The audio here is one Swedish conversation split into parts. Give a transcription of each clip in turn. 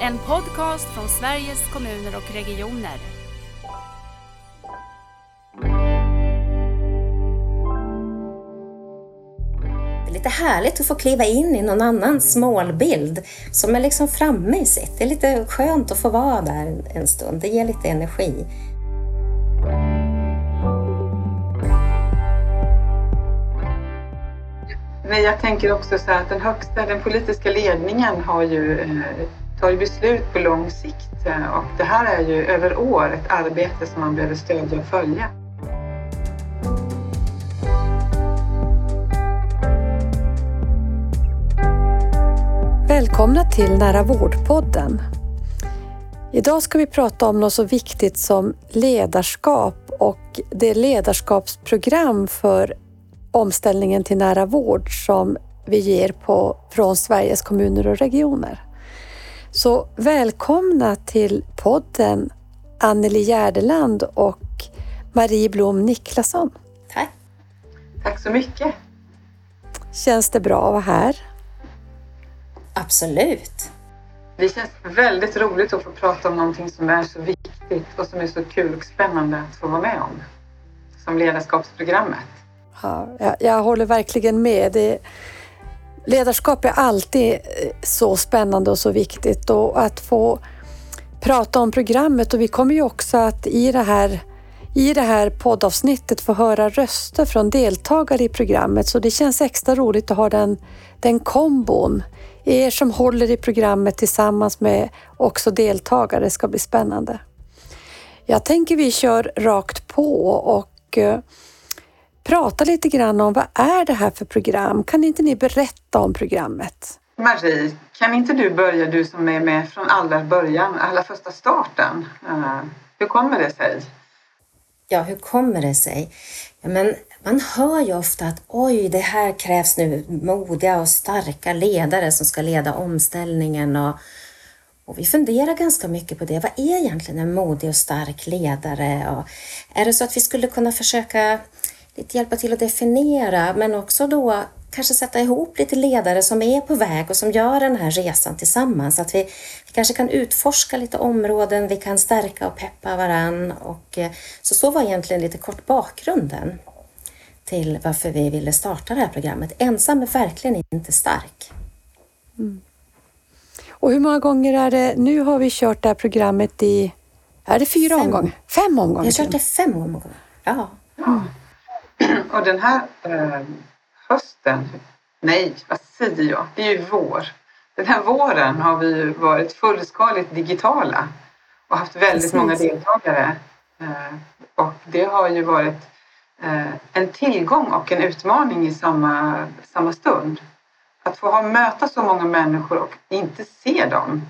En podcast från Sveriges kommuner och regioner. Det är lite härligt att få kliva in i någon annans målbild som är liksom framme i sitt. Det är lite skönt att få vara där en stund. Det ger lite energi. Men jag tänker också så att den högsta, den politiska ledningen har ju, eh, tar ju beslut på lång sikt eh, och det här är ju över år ett arbete som man behöver stödja och följa. Välkomna till Nära vårdpodden. Idag ska vi prata om något så viktigt som ledarskap och det ledarskapsprogram för omställningen till nära vård som vi ger på, från Sveriges kommuner och regioner. Så välkomna till podden Anneli Gärdeland och Marie Blom Niklasson. Tack. Tack så mycket. Känns det bra att vara här? Absolut. Det känns väldigt roligt att få prata om någonting som är så viktigt och som är så kul och spännande att få vara med om. Som ledarskapsprogrammet. Ja, jag, jag håller verkligen med. Det, ledarskap är alltid eh, så spännande och så viktigt och att få prata om programmet och vi kommer ju också att i det här i det här poddavsnittet få höra röster från deltagare i programmet så det känns extra roligt att ha den, den kombon. Er som håller i programmet tillsammans med också deltagare ska bli spännande. Jag tänker vi kör rakt på och eh, prata lite grann om vad är det här för program? Kan inte ni berätta om programmet? Marie, kan inte du börja, du som är med från allra början, allra första starten? Uh, hur kommer det sig? Ja, hur kommer det sig? Ja, men man hör ju ofta att oj, det här krävs nu modiga och starka ledare som ska leda omställningen och, och vi funderar ganska mycket på det. Vad är egentligen en modig och stark ledare? Och är det så att vi skulle kunna försöka hjälpa till att definiera, men också då kanske sätta ihop lite ledare som är på väg och som gör den här resan tillsammans. Att vi, vi kanske kan utforska lite områden, vi kan stärka och peppa varann. Och, eh, så så var egentligen lite kort bakgrunden till varför vi ville starta det här programmet. Ensam är verkligen inte stark. Mm. Och hur många gånger är det? Nu har vi kört det här programmet i, är det fyra Fem. omgångar? Fem omgångar? Vi har kört det fem omgångar. Ja. Mm. Och den här eh, hösten, nej vad säger jag, det är ju vår. Den här våren har vi varit fullskaligt digitala och haft väldigt Precis. många deltagare. Eh, och det har ju varit eh, en tillgång och en utmaning i samma, samma stund. Att få ha, möta så många människor och inte se dem.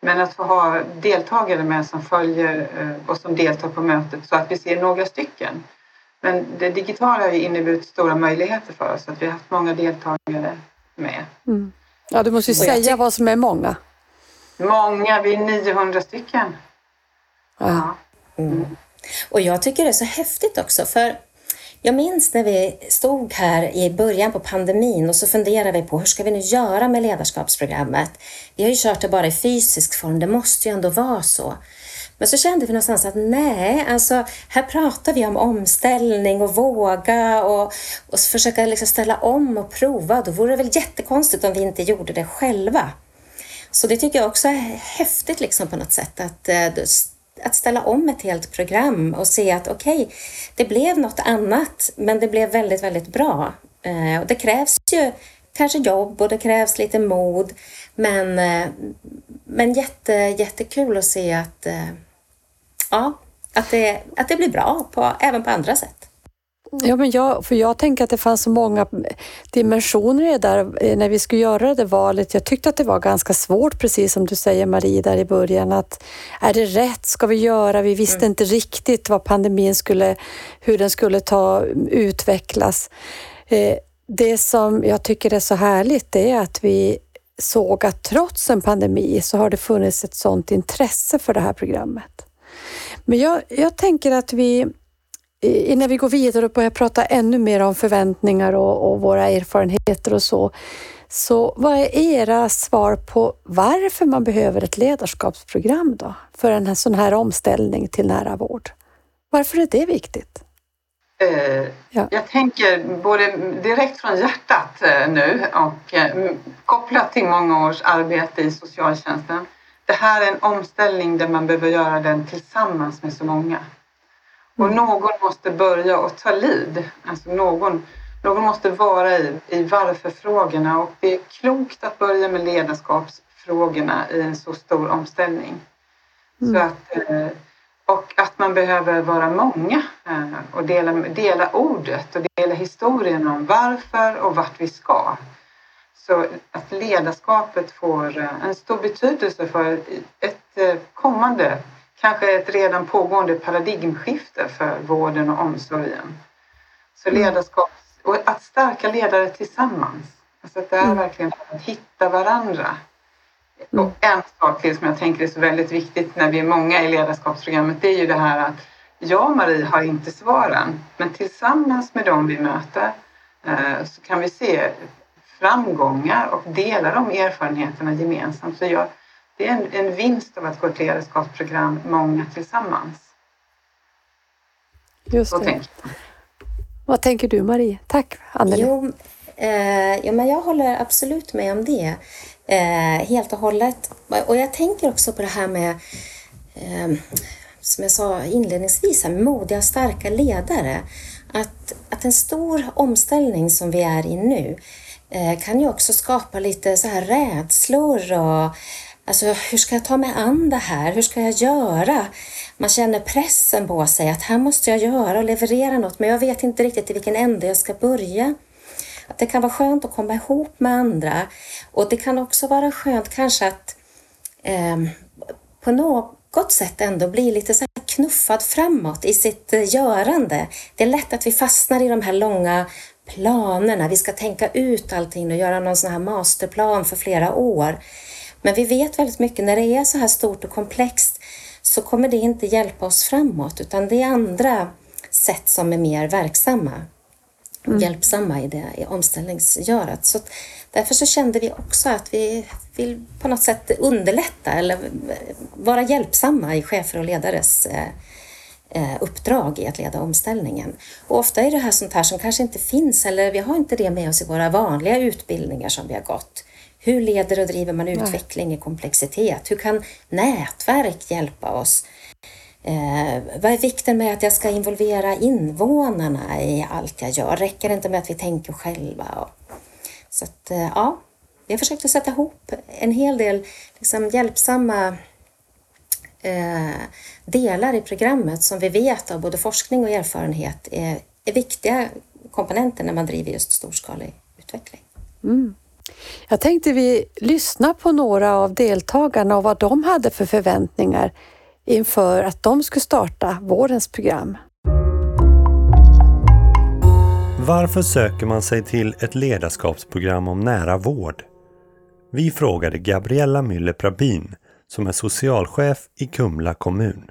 Men att få ha deltagare med som följer eh, och som deltar på mötet så att vi ser några stycken. Men det digitala har ju inneburit stora möjligheter för oss. Att vi har haft många deltagare med. Mm. Ja, du måste ju säga vad som är många. Många, vi är 900 stycken. Ja. Mm. Och jag tycker det är så häftigt också för jag minns när vi stod här i början på pandemin och så funderade vi på hur ska vi nu göra med ledarskapsprogrammet? Vi har ju kört det bara i fysisk form, det måste ju ändå vara så. Men så kände vi någonstans att nej, alltså här pratar vi om omställning och våga och, och försöka liksom ställa om och prova. Då vore det väl jättekonstigt om vi inte gjorde det själva. Så det tycker jag också är häftigt liksom på något sätt att, eh, att ställa om ett helt program och se att okej, det blev något annat men det blev väldigt, väldigt bra. Eh, och det krävs ju kanske jobb och det krävs lite mod men, eh, men jätte, jättekul att se att, eh, ja, att, det, att det blir bra på, även på andra sätt. Ja, men jag, för jag tänker att det fanns så många dimensioner i det där eh, när vi skulle göra det valet. Jag tyckte att det var ganska svårt, precis som du säger Marie där i början, att är det rätt? Ska vi göra? Vi visste inte riktigt vad pandemin skulle, hur den skulle ta, utvecklas. Eh, det som jag tycker är så härligt det är att vi såg att trots en pandemi så har det funnits ett sådant intresse för det här programmet. Men jag, jag tänker att vi innan vi går vidare och börjar prata ännu mer om förväntningar och, och våra erfarenheter och så, Så vad är era svar på varför man behöver ett ledarskapsprogram då för en sån här omställning till nära vård? Varför är det viktigt? Eh, ja. Jag tänker både direkt från hjärtat eh, nu och eh, kopplat till många års arbete i socialtjänsten. Det här är en omställning där man behöver göra den tillsammans med så många. Och mm. någon måste börja och ta lid. Alltså någon, någon måste vara i, i varför-frågorna och det är klokt att börja med ledarskapsfrågorna i en så stor omställning. Mm. Så att och att man behöver vara många eh, och dela, dela ordet och dela historien om varför och vart vi ska. Så att ledarskapet får eh, en stor betydelse för ett eh, kommande, kanske ett redan pågående paradigmskifte för vården och omsorgen. Så mm. ledarskap, och att stärka ledare tillsammans. Alltså att det är mm. verkligen att hitta varandra Mm. Och en sak till som jag tänker är så väldigt viktigt när vi är många i ledarskapsprogrammet det är ju det här att jag och Marie har inte svaren men tillsammans med dem vi möter eh, så kan vi se framgångar och dela de erfarenheterna gemensamt. Så jag, det är en, en vinst av att gå ett ledarskapsprogram många tillsammans. Just det. Vad tänker du Marie? Tack Anneli. Jo, eh, ja, men jag håller absolut med om det eh, helt och hållet. Och jag tänker också på det här med, eh, som jag sa inledningsvis, här, modiga och starka ledare. Att, att en stor omställning som vi är i nu eh, kan ju också skapa lite så här rädslor och Alltså, hur ska jag ta mig an det här? Hur ska jag göra? Man känner pressen på sig att här måste jag göra och leverera något, men jag vet inte riktigt i vilken ände jag ska börja. Att det kan vara skönt att komma ihop med andra och det kan också vara skönt kanske att eh, på något sätt ändå bli lite så knuffad framåt i sitt eh, görande. Det är lätt att vi fastnar i de här långa planerna. Vi ska tänka ut allting och göra någon sån här masterplan för flera år. Men vi vet väldigt mycket när det är så här stort och komplext så kommer det inte hjälpa oss framåt utan det är andra sätt som är mer verksamma mm. hjälpsamma i det i omställningsgörat. Så därför så kände vi också att vi vill på något sätt underlätta eller vara hjälpsamma i chefer och ledares eh, eh, uppdrag i att leda omställningen. Och ofta är det här sånt här som kanske inte finns eller vi har inte det med oss i våra vanliga utbildningar som vi har gått. Hur leder och driver man utveckling i komplexitet? Hur kan nätverk hjälpa oss? Eh, vad är vikten med att jag ska involvera invånarna i allt jag gör? Räcker det inte med att vi tänker själva? Så att, eh, ja, vi har försökt att sätta ihop en hel del liksom, hjälpsamma eh, delar i programmet som vi vet av både forskning och erfarenhet är, är viktiga komponenter när man driver just storskalig utveckling. Mm. Jag tänkte vi lyssna på några av deltagarna och vad de hade för förväntningar inför att de skulle starta vårens program. Varför söker man sig till ett ledarskapsprogram om nära vård? Vi frågade Gabriella Müller Prabin som är socialchef i Kumla kommun.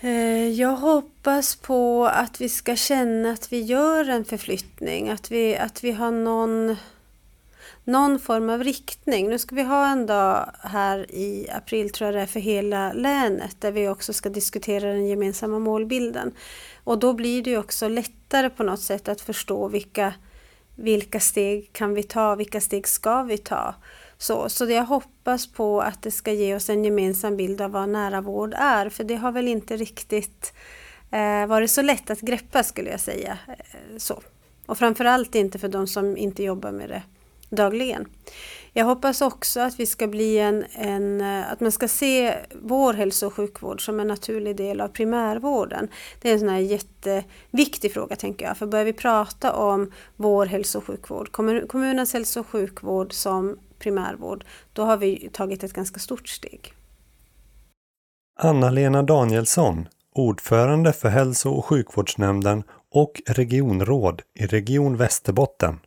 Eh, jag hoppas på att vi ska känna att vi gör en förflyttning, att vi, att vi har någon någon form av riktning. Nu ska vi ha en dag här i april, tror jag det är, för hela länet där vi också ska diskutera den gemensamma målbilden. Och då blir det ju också lättare på något sätt att förstå vilka, vilka steg kan vi ta, vilka steg ska vi ta. Så, så jag hoppas på att det ska ge oss en gemensam bild av vad nära vård är, för det har väl inte riktigt eh, varit så lätt att greppa skulle jag säga. Eh, så. Och framförallt inte för de som inte jobbar med det dagligen. Jag hoppas också att vi ska bli en, en, eh, att man ska se vår hälso och sjukvård som en naturlig del av primärvården. Det är en sån här jätteviktig fråga tänker jag, för börjar vi prata om vår hälso och sjukvård, kommunens hälso och sjukvård som primärvård, då har vi tagit ett ganska stort steg. Anna-Lena Danielsson, ordförande för hälso och sjukvårdsnämnden och regionråd i Region Västerbotten.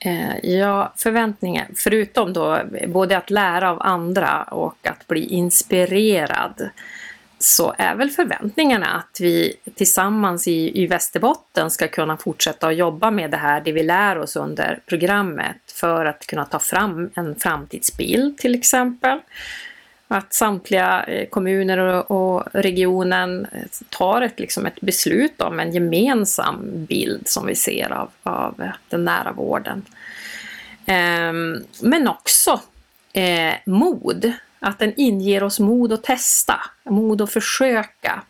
Eh, ja, förväntningar, förutom då både att lära av andra och att bli inspirerad så är väl förväntningarna att vi tillsammans i, i Västerbotten ska kunna fortsätta att jobba med det här, det vi lär oss under programmet för att kunna ta fram en framtidsbild till exempel. Att samtliga eh, kommuner och, regionen eh, tar ett, liksom ett beslut om en gemensam bild som vi ser av, av den nära vården. Ehm, men också eh, mod att den inger oss mod att testa, mod att försöka.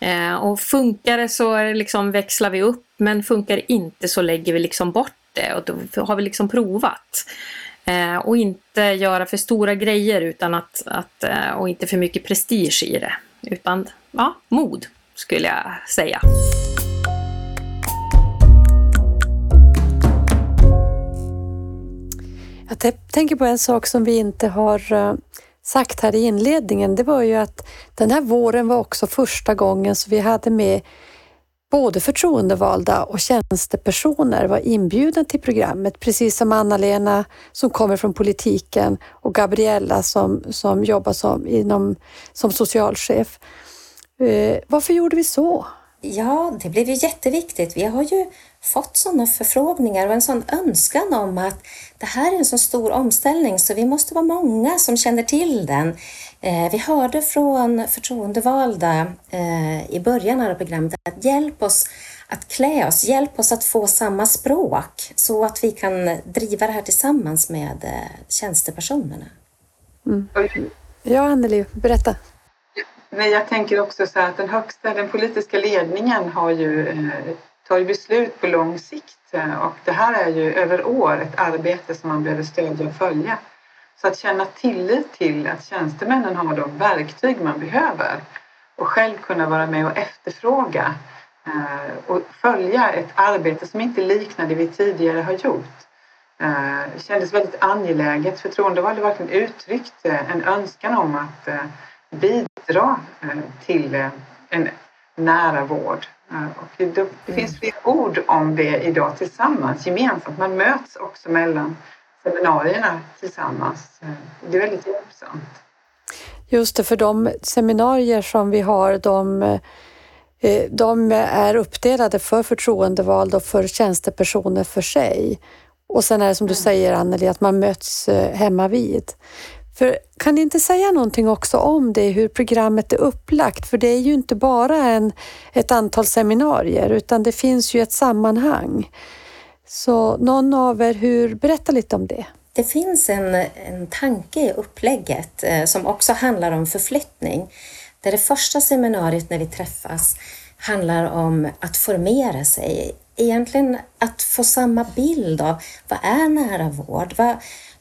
Eh, och funkar det så liksom växlar vi upp, men funkar det inte så lägger vi liksom bort det och då har vi liksom provat. Eh, och inte göra för stora grejer utan att, att, eh, och inte för mycket prestige i det. Utan ja, mod skulle jag säga. Jag tänker på en sak som vi inte har eh, sagt här i inledningen. Det var ju att den här våren var också första gången som vi hade med både förtroendevalda och tjänstepersoner var inbjudna till programmet, precis som Anna-Lena som kommer från politiken och Gabriella som, som jobbar som, inom, som socialchef. Eh, varför gjorde vi så? Ja, det blev ju jätteviktigt. Vi har ju fått sådana förfrågningar och en sån önskan om att det här är en så stor omställning så vi måste vara många som känner till den. Eh, vi hörde från förtroendevalda eh, i början av programmet att hjälp oss att klä oss, hjälp oss att få samma språk så att vi kan driva det här tillsammans med eh, tjänstepersonerna. Mm. Ja, Anneli, berätta. Nej, jag tänker också så att den högsta, den politiska ledningen har ju, tar ju beslut på lång sikt eh, och det här är ju över år ett arbete som man behöver stödja och följa. Så att känna tillit till att tjänstemännen har de verktyg man behöver och själv kunna vara med och efterfråga eh, och följa ett arbete som inte liknar det vi tidigare har gjort. Eh, det kändes väldigt angeläget. Förtroendevalda verkligen uttryckte en önskan om att bidra till en nära vård. Eh, och det, det finns fler ord om det idag tillsammans, gemensamt. Man möts också mellan seminarierna tillsammans. Det är väldigt hjälpsamt. Just det, för de seminarier som vi har, de, de är uppdelade för förtroendevalda och för tjänstepersoner för sig. Och sen är det som du mm. säger Anneli, att man möts hemma vid. För kan ni inte säga någonting också om det, hur programmet är upplagt? För det är ju inte bara en, ett antal seminarier utan det finns ju ett sammanhang. Så någon av er, hur, berätta lite om det. Det finns en, en tanke i upplägget eh, som också handlar om förflyttning. Där det första seminariet när vi träffas handlar om att formera sig. Egentligen att få samma bild av vad är nära vård? Vad,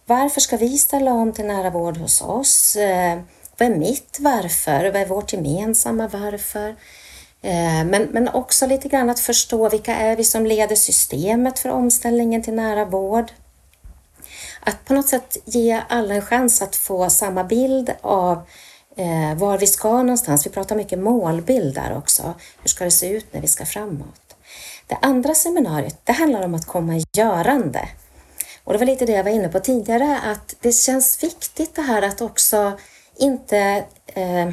varför ska vi ställa om till nära vård hos oss? Eh, vad är mitt varför? Vad är vårt gemensamma varför? Eh, men, men också lite grann att förstå vilka är vi som leder systemet för omställningen till nära vård? Att på något sätt ge alla en chans att få samma bild av eh, var vi ska någonstans. Vi pratar mycket målbild där också. Hur ska det se ut när vi ska framåt? Det andra seminariet, det handlar om att komma i görande. Och det var lite det jag var inne på tidigare, att det känns viktigt det här att också inte eh,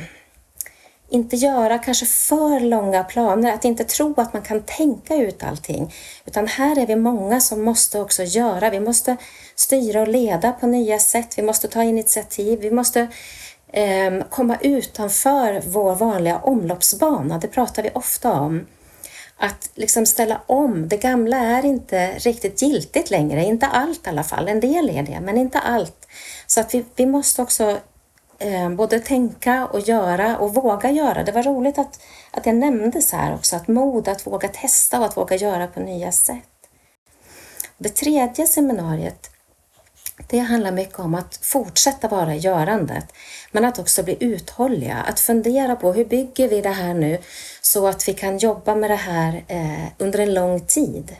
inte göra kanske för långa planer, att inte tro att man kan tänka ut allting. Utan här är vi många som måste också göra. Vi måste styra och leda på nya sätt. Vi måste ta initiativ. Vi måste eh, komma utanför vår vanliga omloppsbana. Det pratar vi ofta om att liksom ställa om. Det gamla är inte riktigt giltigt längre, inte allt i alla fall. En del är det, men inte allt. Så att vi, vi måste också eh, både tänka och göra och våga göra. Det var roligt att, att jag nämndes här också, att mod, att våga testa och att våga göra på nya sätt. Det tredje seminariet det handlar mycket om att fortsätta vara i görandet, men att också bli uthålliga. Att fundera på hur bygger vi det här nu så att vi kan jobba med det här eh, under en lång tid.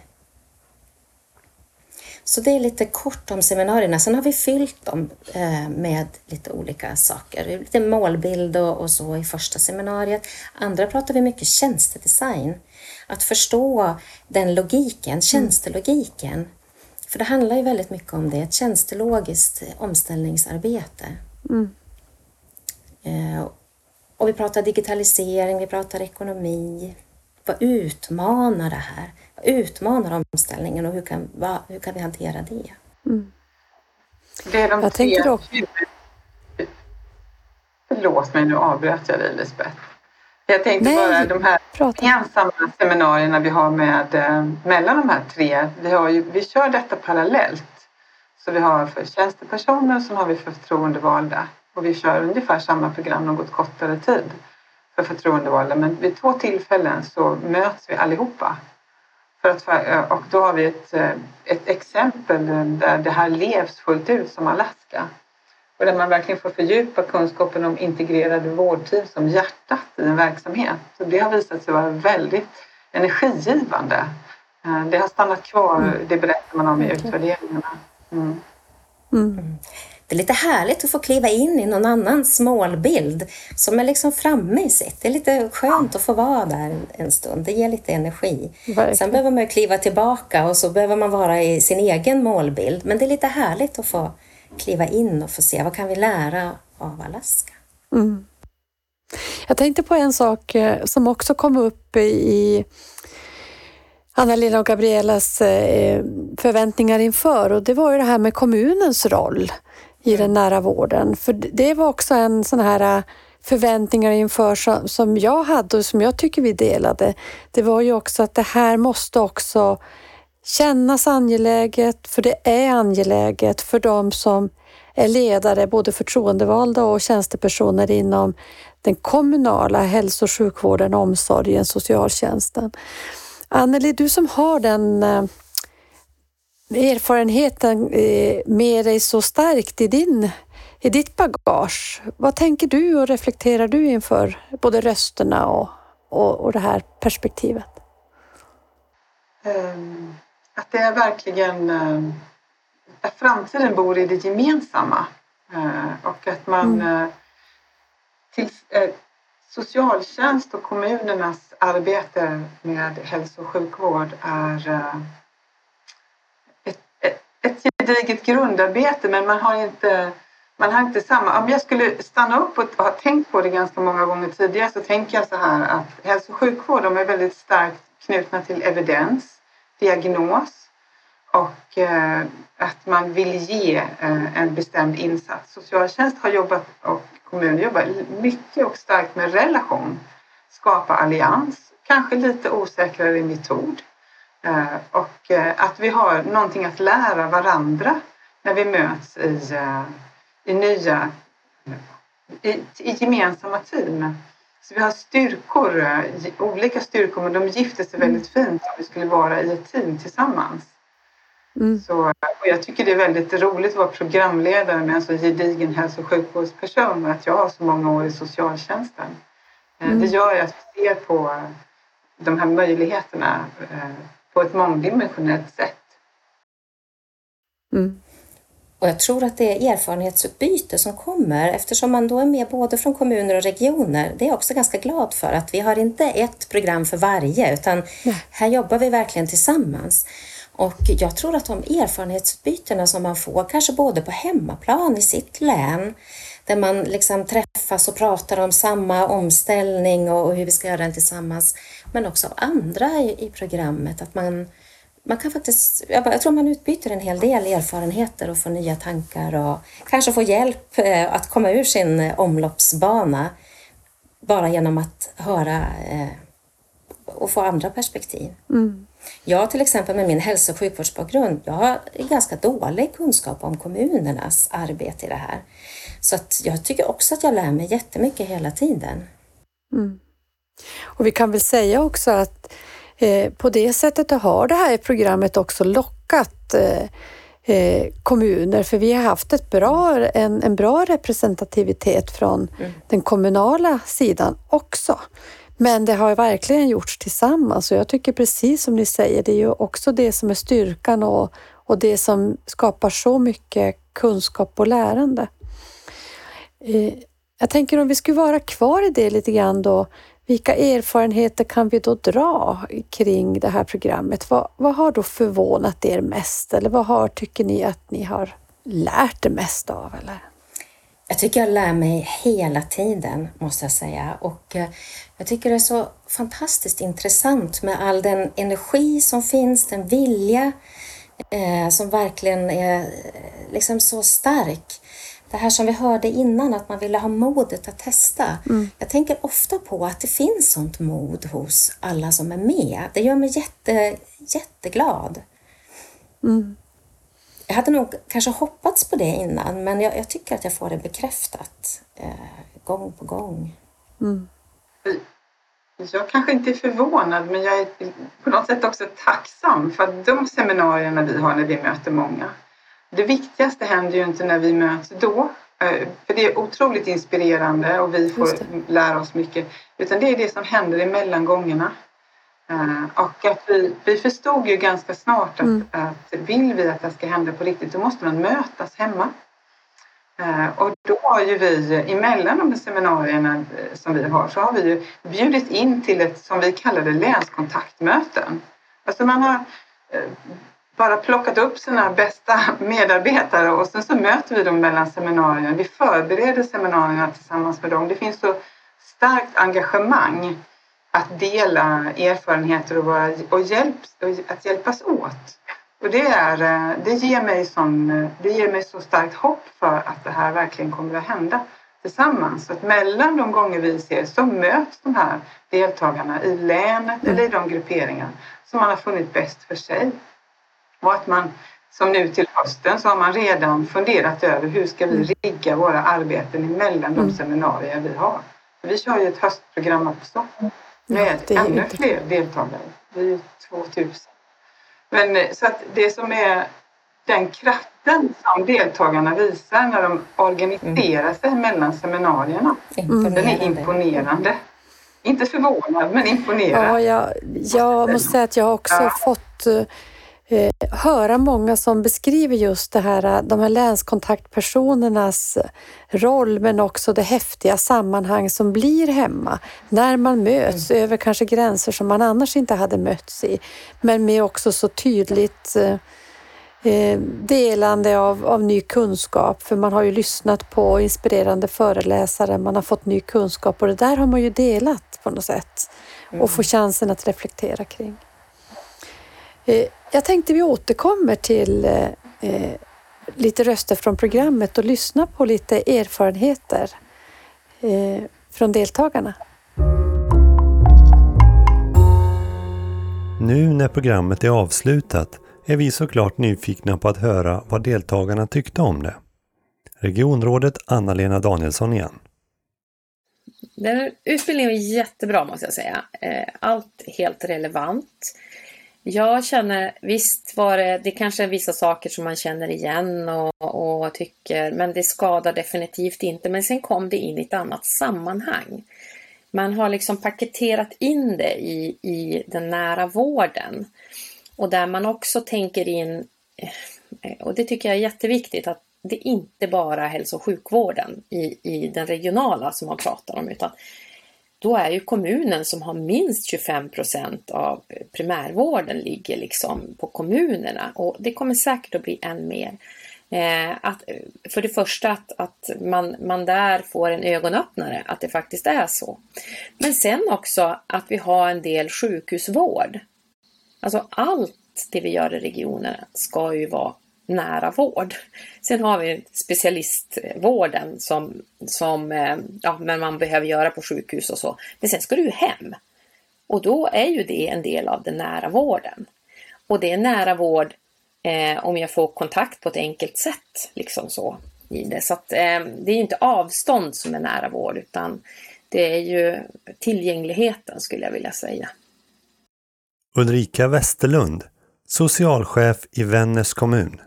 Så det är lite kort om seminarierna. Sen har vi fyllt dem eh, med lite olika saker. Lite målbild och, och så i första seminariet. Andra pratar vi mycket tjänstedesign. Att förstå den logiken, tjänstelogiken. För det handlar ju väldigt mycket om det, ett tjänstelogiskt omställningsarbete. Mm. Eh, Och vi pratar digitalisering, vi pratar ekonomi. Vad utmanar det här? Vad utmanar omställningen och hur kan, vad, hur kan vi hantera det? Mm. Det är de Jag tre... tänker också- Förlåt mig, nu avbröt jag dig Lisbeth. Jag tänkte Nej, bara de här prata. gemensamma seminarierna vi har med, eh, mellan de här tre. Vi, har ju, vi kör detta parallellt. Så vi har för tjänstepersoner och sen har vi för förtroendevalda. Och vi kör ungefär samma program något kortare tid för förtroendevalda. Men vid två tillfällen så möts vi allihopa. För att, för- och då har vi ett, eh, ett exempel där det här levs fullt ut som Alaska. Och där man verkligen får fördjupa kunskapen om integrerade vårdteam som hjärtat i en verksamhet. Så det har visat sig vara väldigt energigivande. Eh, Det har stannat kvar, det berättar man om i utvärderingarna. Mm. Mm. Det är lite härligt att få kliva in i någon annans målbild som är liksom framme i sitt. Det är lite skönt att få vara där en- stund. Det ger lite energi. Verkligen. Sen behöver man kliva tillbaka och så behöver man vara i sin egen målbild. Men det är lite härligt att få kliva in och få se vad kan vi lära av Alaska. Mm. Jag tänkte på en sak eh, som också kom upp i Anna-Lena och Gabrielas eh, förväntningar inför och det var ju det här med kommunens roll i den nära vården. För det var också en sån här eh, förväntningar inför som, som jag hade och som jag tycker vi delade. Det var ju också att det här måste också kännas angeläget, för det är angeläget för de som är ledare, både förtroendevalda och tjänstepersoner inom den kommunala hälso och sjukvården, omsorgen, socialtjänsten. Anneli, du som har den eh, erfarenheten eh, med dig så starkt i, din, i ditt bagage. Vad tänker du och reflekterar du inför både rösterna och, och, och det här perspektivet? Um att det är verkligen ehm, att framtiden bor i det gemensamma Eh, och att man eh, till eh, socialtjänst och kommunernas arbete med hälso och sjukvård är eh, ett, ett, ett gediget grundarbete men man har inte man har inte samma... Om jag skulle stanna upp och ha tänkt på det ganska många gånger tidigare så tänker jag så här att hälso och sjukvård de är väldigt starkt knutna till evidens, diagnos och eh, att man vill ge eh, en bestämd insats. Socialtjänst har jobbat och kommuner jobbar mycket och starkt med relation. Skapa allians, kanske lite osäkrare metod. Eh, och eh, att vi har någonting att lära varandra när vi möts i, eh, i nya, i, i gemensamma team. Så vi har styrkor, eh, olika styrkor, men de gifter sig väldigt fint om vi skulle vara i ett team tillsammans. Mm. Så, och jag tycker det är väldigt roligt att vara programledare med en så gedigen hälso och sjukvårdsperson och att jag har så många år i socialtjänsten. Eh, Mm. Det gör att vi ser på eh, de här möjligheterna eh, på ett mångdimensionellt sätt. Mm. Och jag tror att det är erfarenhetsutbyte som kommer eftersom man då är med både från kommuner och regioner. Det är jag också ganska glad för att vi har inte ett program för varje utan här jobbar vi verkligen tillsammans. Och jag tror att de erfarenhetsutbytena som man får, kanske både på hemmaplan i sitt län, där man liksom träffas och pratar om samma omställning och hur vi ska göra den tillsammans, men också av andra i programmet. Att man, man kan faktiskt, jag, tror man utbyter en hel del erfarenheter och får nya tankar och kanske får hjälp eh, att komma ur sin eh, omloppsbana bara genom att höra eh, och få andra perspektiv. Mm. Jag till exempel med min hälso och sjukvårdsbakgrund, jag har ganska dålig kunskap om kommunernas arbete i det här. Så att jag tycker också att jag lär mig jättemycket hela tiden. Mm. Och vi kan väl säga också att på det sättet har det här programmet också lockat eh, eh, kommuner för vi har haft ett bra, en, en bra representativitet från den kommunala sidan också. Men det har verkligen gjorts tillsammans och jag tycker precis som ni säger, det är ju också det som är styrkan och, och det som skapar så mycket kunskap och lärande. Eh, Jag tänker om vi skulle vara kvar i det lite grann då, vilka erfarenheter kan vi då dra kring det här programmet? Vad, vad har då förvånat er mest eller vad har, tycker ni att ni har lärt er mest av? Eller? Jag tycker jag lär mig hela tiden, måste jag säga. Och eh, jag tycker det är så fantastiskt intressant med all den energi som finns, den vilja eh, som verkligen är eh, liksom så stark. Det här som vi hörde innan, att man ville ha modet att testa. Mm. Jag tänker ofta på att det finns sånt mod hos alla som är med. Det gör mig jätte, jätteglad. Mm. Jag hade nog kanske hoppats på det innan, men jag, jag tycker att jag får det bekräftat eh, gång på gång. Mm. Jag kanske inte är förvånad, men jag är på något sätt också tacksam för de seminarierna vi har när vi möter många, det viktigaste händer ju inte när vi möts då, eh, för det är otroligt inspirerande och vi får lära oss mycket, utan det är det som händer i mellangångerna. Eh, och att vi, vi förstod ju ganska snart att, mm. att vill vi att det ska hända på riktigt, då måste man mötas hemma. Eh, och då har ju vi emellan de seminarierna som vi har så har vi ju bjudit in till ett som vi kallar det länskontaktmöten. Alltså man har bara plockat upp sina bästa medarbetare och sen så möter vi dem mellan seminarierna. Vi förbereder seminarierna tillsammans med dem. Det finns så starkt engagemang att dela erfarenheter och, vara, och, hjälp, och att hjälpas åt. Och det, är, det, ger mig sån, det ger mig så starkt hopp för att det här verkligen kommer att hända tillsammans. Så att mellan de gånger vi ses så möts de här deltagarna i länet eller i de grupperingar som man har funnit bäst för sig. Och att man, som nu till hösten, så har man redan funderat över hur ska vi mm. rigga våra arbeten emellan de mm. seminarier vi har. Vi kör ju ett höstprogram också med ja, ännu inte... fler deltagare. Vi är 2000. Men eh, så att det som är den kraften som deltagarna visar när de organiserar mm. sig mellan seminarierna, mm. den är imponerande. Inte förvånad, men imponerad. Ja, jag, jag måste säga att jag också ja. fått eh, höra många som beskriver just det här, de här länskontaktpersonernas roll men också det häftiga sammanhang som blir hemma när man möts mm. över kanske gränser som man annars inte hade mötts i. Men med också så tydligt eh, eh delande av, av ny kunskap, för man har ju lyssnat på inspirerande föreläsare, man har fått ny kunskap och det där har man ju delat på något sätt och få mm. chansen att reflektera kring. Eh, jag tänkte vi återkommer till eh, eh, lite röster från programmet och lyssna på lite erfarenheter från deltagarna. Nu när programmet är avslutat är vi såklart nyfikna på att höra vad deltagarna tyckte om det. Regionrådet Anna-Lena Danielsson igen. Den utbildningen var jättebra måste jag säga. Allt helt relevant. Jag känner, visst var det, det kanske är vissa saker som man känner igen och, och tycker, men det skadar definitivt inte. Men sen kom det in i ett annat sammanhang. Man har liksom paketerat in det i, i den nära vården. Och där man också tänker in, och det tycker jag är jätteviktigt, att det inte bara är hälso och sjukvården i, i den regionala som man pratar om, utan då är ju kommunen som har minst 25 procent av eh, primärvården ligger liksom på kommunerna och det kommer säkert att bli än mer. Eh, att, eh, för det första att, att man, man där får en ögonöppnare att det faktiskt är så. Men sen också att vi har en del sjukhusvård. Alltså allt det vi gör i regionerna ska ju vara nära vård. Sen har vi specialistvården som, som eh, ja, men man behöver göra på sjukhus och så. Men sen ska du hem. Och då är ju det en del av den nära vården. Och det är nära vård eh, om jag får kontakt på ett enkelt sätt. Liksom så, i det. så att, eh, det är inte avstånd som är nära vård utan det är ju tillgängligheten skulle jag vilja säga. Ulrika Westerlund, socialchef i Vännäs kommun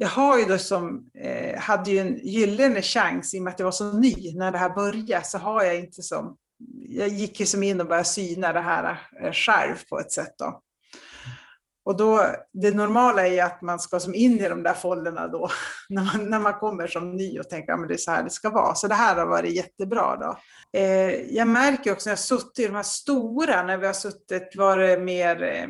jag har ju då som, eh, hade ju en gyllene chans i och med att jag var så ny när det här började, så har jag inte som, jag gick ju som in och började syna det här eh, själv på ett sätt då. Och då, det normala är ju att man ska som in i de där folderna då, när man, när man kommer som ny och tänker att ja, det är så här det ska vara. Så det här har varit jättebra. Då. Eh, jag märker också när jag suttit i de här stora, när vi har suttit, var det mer eh,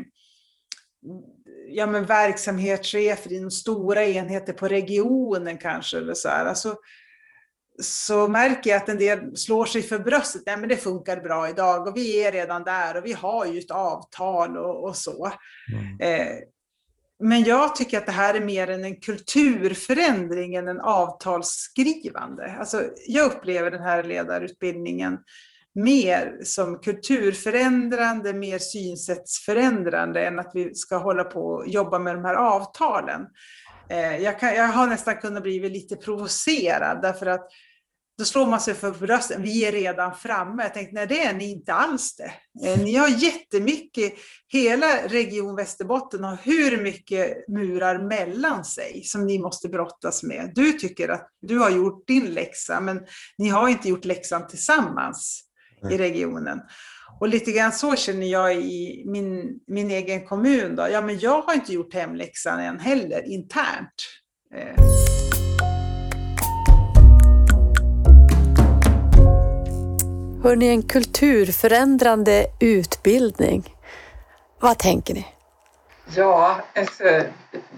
ja, men verksamhetschefer inom stora enheter på regionen kanske. Eller så här. Alltså, så märker jag att en del slår sig för bröstet. Nej, men det funkar bra idag och vi är redan där och vi har ju ett avtal och, och så. Mm. Eh, men jag tycker att det här är mer än en kulturförändring än en avtalsskrivande. Alltså, jag upplever den här ledarutbildningen mer som kulturförändrande, mer synsättsförändrande än att vi ska hålla på och jobba med de här avtalen. Eh, jag, kan, jag har nästan kunnat bli lite provocerad därför att då slår man sig för bröstet. Vi är redan framme. Jag tänkte, nej det är ni inte alls det. Eh, ni har jättemycket, hela Region Västerbotten har hur mycket murar mellan sig som ni måste brottas med. Du tycker att du har gjort din läxa, men ni har inte gjort läxan tillsammans i regionen. Och lite grann så känner jag i min, min egen kommun. Då. Ja, men jag har inte gjort hemläxan än heller, internt. Eh. Hörni, en kulturförändrande utbildning. Vad tänker ni? Ja, alltså,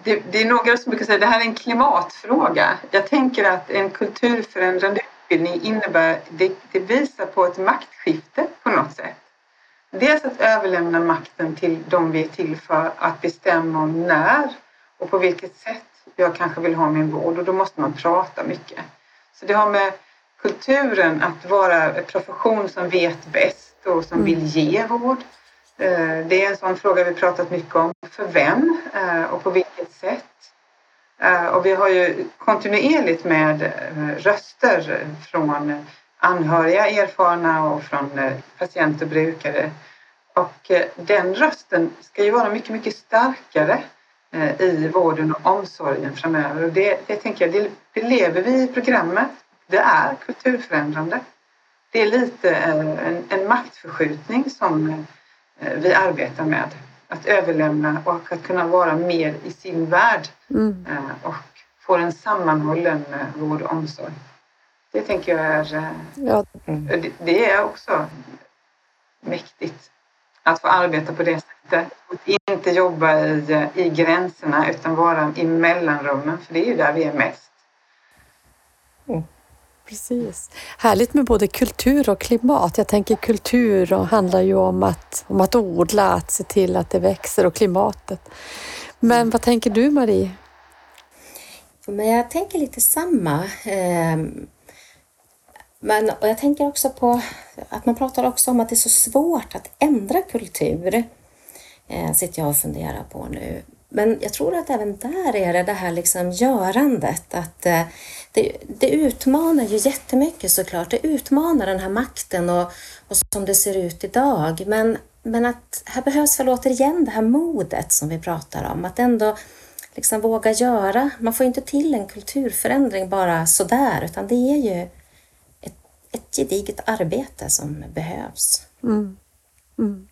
det, det, är några som brukar säga att det här är en klimatfråga. Jag tänker att en kulturförändrande utbildning innebär, det, det visar på ett maktskifte på något sätt. Dels att överlämna makten till de vi är till för att bestämma om när och på vilket sätt jag kanske vill ha min vård och då måste man prata mycket. Så det har med kulturen att vara en profession som vet bäst och som vill mm. ge vård. Eh, det är en sån fråga vi pratat mycket om. För vem eh, och på vilket sätt? Eh, och vi har ju kontinuerligt med eh, röster från anhöriga erfarna och från eh, patienter och brukare. Och den rösten ska ju vara mycket, mycket starkare i vården och omsorgen framöver. Och det, det tänker jag, det, det lever vi i programmet det är kulturförändrande. Det är lite en, en maktförskjutning som vi arbetar med. Att överlämna och att kunna vara mer i sin värld mm. Eh, och få en sammanhållen eh, vård och omsorg. Det tänker jag är, ja. det är också mäktigt att få arbeta på det sättet. Att inte jobba i, i gränserna utan vara i mellanrummen, för det är ju där vi är mest. Mm. Precis. Härligt med både kultur och klimat. Jag tänker kultur och handlar ju om att, om att odla, att se till att det växer och klimatet. Men vad tänker du Marie? Men jag tänker lite samma. Ehm, men, och jag tänker också på att man pratar också om att det är så svårt att ändra kultur. Eh, sitter jag och funderar på nu. Men jag tror att även där är det det här liksom görandet. Att eh, det, det utmanar ju jättemycket såklart. Det utmanar den här makten och, och som det ser ut idag. Men, men att här behövs väl återigen det här modet som vi pratar om. Att ändå liksom våga göra. Man får inte till en kulturförändring bara sådär utan det är ju ett, ett gediget arbete som behövs. Mm. Mm.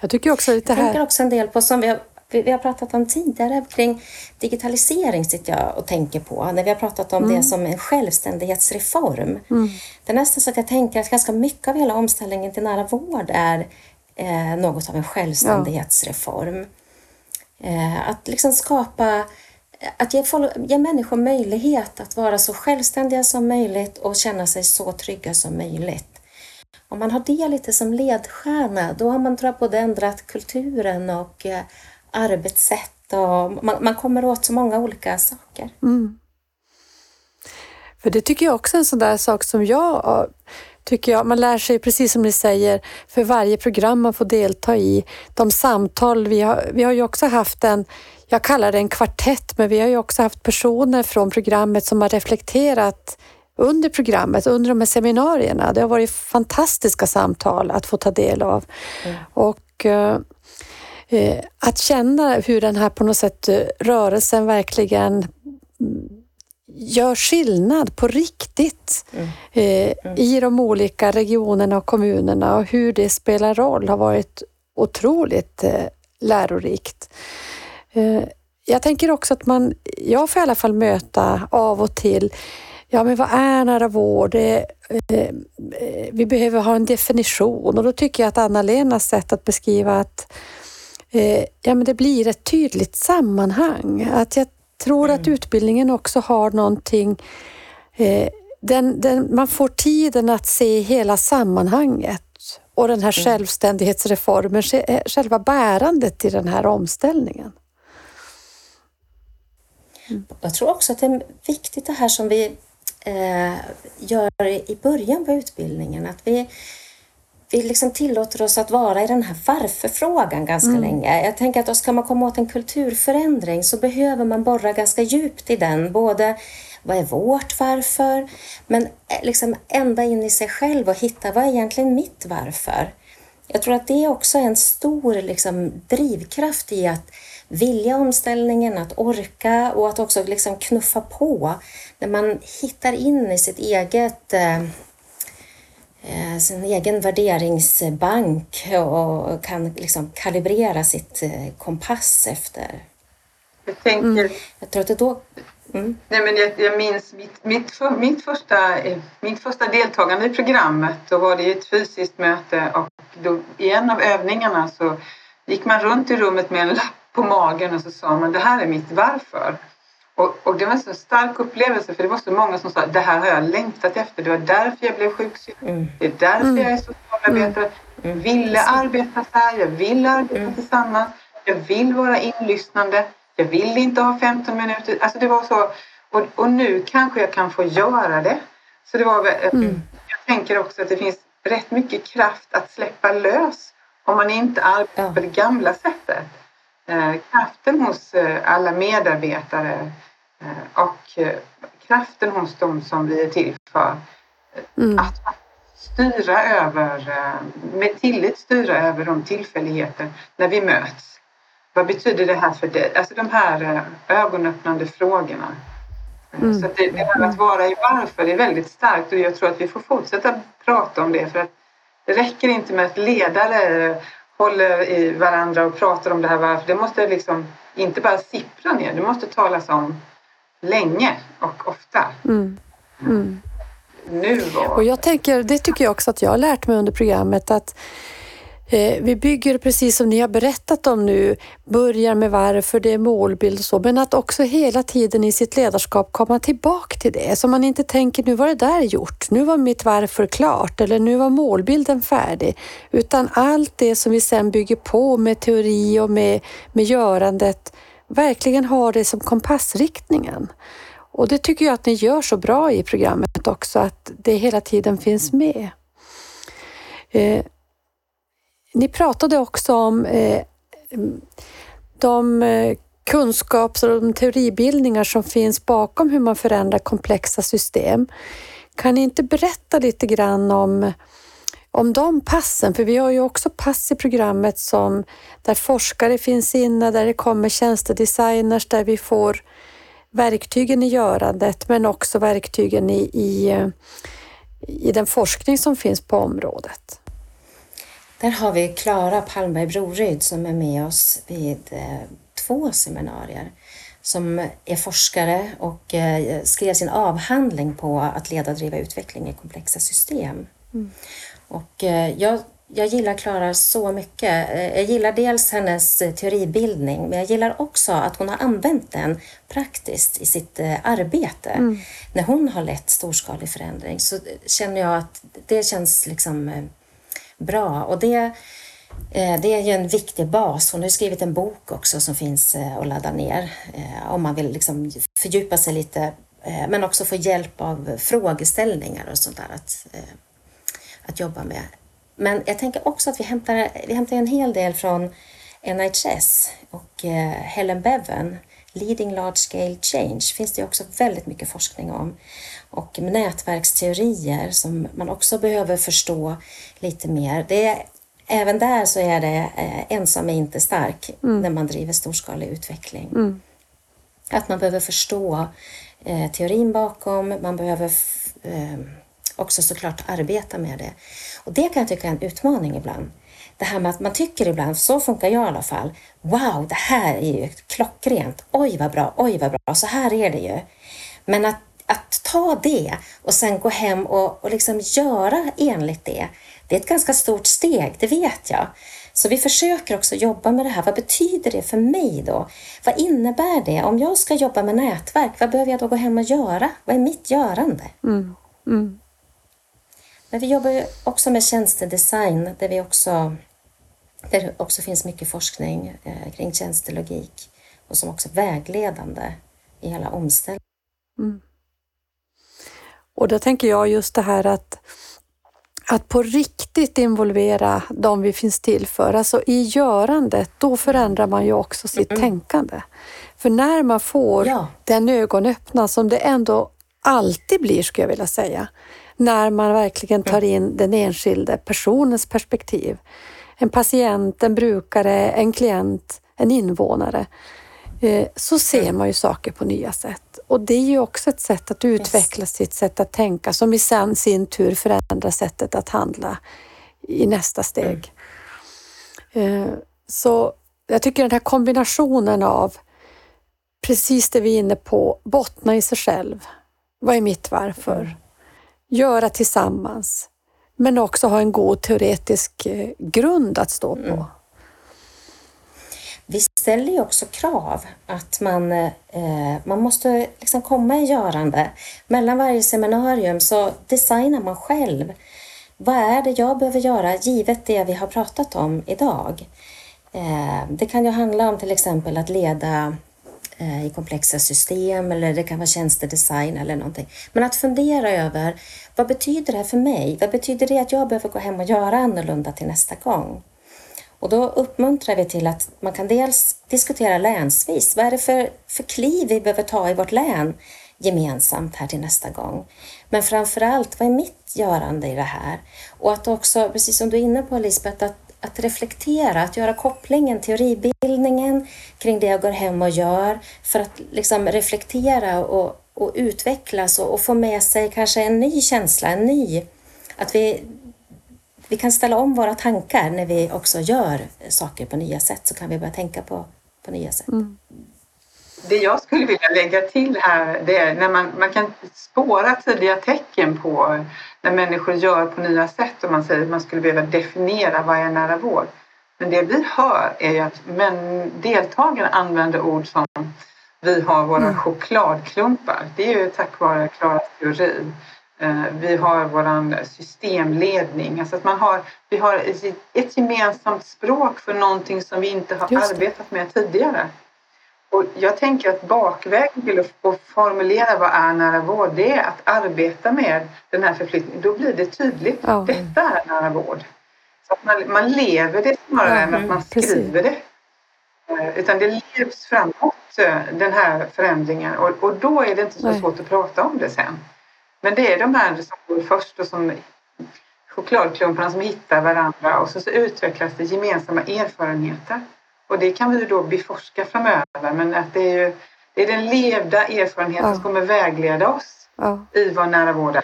Jag tycker också lite här... Jag tänker också en del på som vi har vi har pratat om tidigare kring digitalisering sitter jag och tänker på, när vi har pratat om mm. det som en självständighetsreform. Mm. Det är nästan så att jag tänker att ganska mycket av hela omställningen till nära vård är eh, något av en självständighetsreform. Ja. Eh, att liksom skapa att ge, ge människor möjlighet att vara så självständiga som möjligt och känna sig så trygga som möjligt. Om man har det lite som ledstjärna, då har man tror jag, både ändrat kulturen och eh, arbetssätt och man, man kommer åt så många olika saker. Mm. För det tycker jag också är en sån där sak som jag tycker jag, man lär sig precis som ni säger för varje program man får delta i. De samtal vi har, vi har ju också haft en, jag kallar det en kvartett, men vi har ju också haft personer från programmet som har reflekterat under programmet, under de här seminarierna. Det har varit fantastiska samtal att få ta del av. Mm. Och eh, att känna hur den här på något sätt eh, rörelsen verkligen mm, gör skillnad på riktigt mm. Eh, mm. i de olika regionerna och kommunerna och hur det spelar roll har varit otroligt lärorikt. Jag tänker också att man, jag får i alla fall möta av och till, ja men vad är nära vård? Vi behöver ha en definition och då tycker jag att Anna-Lenas sätt att beskriva att eh, ja, men det blir ett tydligt sammanhang. Att jag tror mm. att utbildningen också har någonting eh, den, den, man får tiden att se hela sammanhanget och den här mm. självständighetsreformen, eh, själva bärandet i den här omställningen. Mm. Jag tror också att det är viktigt det här som vi eh, gör i början på utbildningen, att vi vi liksom tillåter oss att vara i den här varför-frågan ganska mm. länge. Jag tänker att ska man komma åt en kulturförändring så behöver man borra ganska djupt i den. Både vad är vårt varför? Men eh, liksom ända in i sig själv och hitta vad är egentligen mitt varför? Jag tror att det är också en stor liksom, drivkraft i att vilja omställningen, att orka och att också liksom knuffa på när man hittar in i sitt eget Eh, sin egen värderingsbank och kan liksom kalibrera sitt eh, kompass efter. Jag tänker... Mm. Jag tror att det då... Mm. Nej, men jag, jag minns mitt, mitt, för, mitt, första, eh, mitt första deltagande i programmet. Då var det ett fysiskt möte och då, i en av övningarna så gick man runt i rummet med en lapp på magen och så sa man det här är mitt varför. Och, och, det var en så stark upplevelse för det var så många som sa det här har jag längtat efter. Det var därför jag blev sjukskriven. Mm. Det är därför mm. jag är socialarbetare. Jag mm. ville arbeta så här. Jag vill arbeta mm. tillsammans. Jag vill vara inlyssnande. Jag vill inte ha 15 minuter. Alltså det var så. Och, och nu kanske jag kan få göra det. Så det var, mm. Jag tänker också att det finns rätt mycket kraft att släppa lös om man inte arbetar på det gamla sättet. Eh, kraften hos eh, alla medarbetare Eh, och eh, kraften hos dem som vi är till för. Mm. Att styra över, eh, med tillit styra över de tillfälligheter när vi möts. Vad betyder det här för dig? Alltså de här ögonöppnande frågorna. Mm. Så det, det här att vara i varför är väldigt starkt och jag tror att vi får fortsätta prata om det för att det räcker inte med att ledare håller i varandra och pratar om det här varför. Det måste liksom inte bara sippra ner, det måste talas om länge och ofta. Mm. Mm. Nu var... Och jag tänker, det tycker jag också att jag har lärt mig under programmet att eh, vi bygger precis som ni har berättat om nu, börjar med varför, det är målbild och så, men att också hela tiden i sitt ledarskap komma tillbaka till det. Så man inte tänker nu var det där gjort, nu var mitt varför klart eller nu var målbilden färdig. Utan allt det som vi sen bygger på med teori och med, med görandet verkligen har det som kompassriktningen. Och det tycker jag att ni gör så bra i programmet också, att det hela tiden finns med. Eh, ni pratade också om eh, de eh, kunskaps och de teoribildningar som finns bakom hur man förändrar komplexa system. Kan ni inte berätta lite grann om om de passen, för vi har ju också pass i programmet som där forskare finns inne, där det kommer tjänstedesigners, där vi får verktygen i görandet men också verktygen i, i, i den forskning som finns på området. Där har vi Klara Palmberg Broryd som är med oss vid eh, två seminarier som är forskare och eh, skrev sin avhandling på att leda och driva utveckling i komplexa system. Mm. Och eh, jag, jag gillar Klara så mycket. Eh, jag gillar dels hennes eh, teoribildning, men jag gillar också att hon har använt den praktiskt i sitt arbete. Mm. När hon har lett storskalig förändring så känner jag att det känns liksom bra. Och det, det är ju en viktig bas. Hon har skrivit en bok också som finns att ladda ner om man vill liksom fördjupa sig lite men också få hjälp av frågeställningar och sånt där. Att, att jobba med. Men jag tänker också att vi hämtar, vi hämtar en hel del från NHS och eh, Helen Bevan, Leading Large Scale Change, finns det också väldigt mycket forskning om. Och nätverksteorier som man också behöver förstå lite mer. Det är, även där så är det eh, ensam är inte stark mm. när man driver storskalig utveckling. Mm. Att man behöver förstå eh, teorin bakom, man behöver eh, också såklart arbeta med det. Och det kan jag tycka är en utmaning ibland. Det här med att man tycker ibland, så funkar jag i alla fall, wow, det här är ju klockrent, oj vad bra, oj vad bra, så här är det ju. Men att, att ta det och sen gå hem och, och liksom göra enligt det, det är ett ganska stort steg, det vet jag. Så vi försöker också jobba med det här. Vad betyder det för mig då? Vad innebär det? Om jag ska jobba med nätverk, vad behöver jag då gå hem och göra? Vad är mitt görande? Mm. Mm. Men vi jobbar ju också med tjänstedesign där vi också där det också finns mycket forskning eh, kring tjänstelogik och som också är vägledande i hela omställningen. Mm. Och då tänker jag just det här att att på riktigt involvera de vi finns till för. Alltså i görandet, då förändrar man ju också sitt mm. tänkande. För när man får ja. den ögonöppna som det ändå alltid blir, skulle jag vilja säga, när man verkligen tar mm. in den enskilde personens perspektiv. En patient, en brukare, en klient, en invånare. Eh, så ser mm. man ju saker på nya sätt. Och det är ju också ett sätt att utveckla yes. sitt sätt att tänka som i sen, sin tur förändrar sättet att handla i nästa steg. Mm. Så jag tycker den här kombinationen av precis det vi är inne på, bottna i sig själv. Vad är mitt varför? Göra tillsammans, men också ha en god teoretisk eh, grund att stå på. Mm. Vi ställer ju också krav att man, eh, eh, man måste liksom komma i görande. Mellan varje seminarium så designar man själv. Vad är det jag behöver göra givet det vi har pratat om idag? Eh, det kan ju handla om till exempel att leda Eh, i komplexa system eller det kan vara tjänstedesign eller någonting. Men att fundera över vad betyder det här för mig? Vad betyder det att jag behöver gå hem och göra annorlunda till nästa gång? Och då uppmuntrar vi till att man kan dels diskutera länsvis. Vad är det för, för kliv vi behöver ta i vårt län gemensamt här till nästa gång? Men framför allt, vad är mitt görande i det här? Och att också, precis som du är inne på Lisbeth, att, att reflektera, att göra kopplingen, teoribildningen kring det jag går hem och gör för att liksom reflektera och, och utvecklas och, och få med sig kanske en ny känsla, en ny att vi vi kan ställa om våra tankar när vi också gör saker på nya sätt så kan vi börja tänka på, på nya sätt. Mm. Det jag skulle vilja lägga till här det är när man, man kan spåra tidiga tecken på när människor gör på nya sätt och man säger att man skulle behöva definiera vad är nära vård. Men det vi hör är ju att men, deltagarna använder ord som vi har våra mm. chokladklumpar. Det är ju tack vare Klaras teori. Eh, vi har vår systemledning. Alltså att man har, vi har ett gemensamt språk för någonting som vi inte har arbetat med tidigare. Och jag tänker att bakvägen till att formulera vad är nära vård, det är att arbeta med den här förflyttningen. Då blir det tydligt. Oh. Detta är nära vård. Så att man, man lever det snarare mm, än att man skriver precis. det. Eh, utan det levs framåt, eh, den här förändringen. Och, och då är det inte så Nej. svårt att prata om det sen. Men det är de här som går först och som chokladklumparna som hittar varandra och så, så utvecklas det gemensamma erfarenheter. Och det kan vi då beforska framöver men att det är ju det är den levda erfarenheten ja. som kommer vägleda oss ja. i vår nära vård.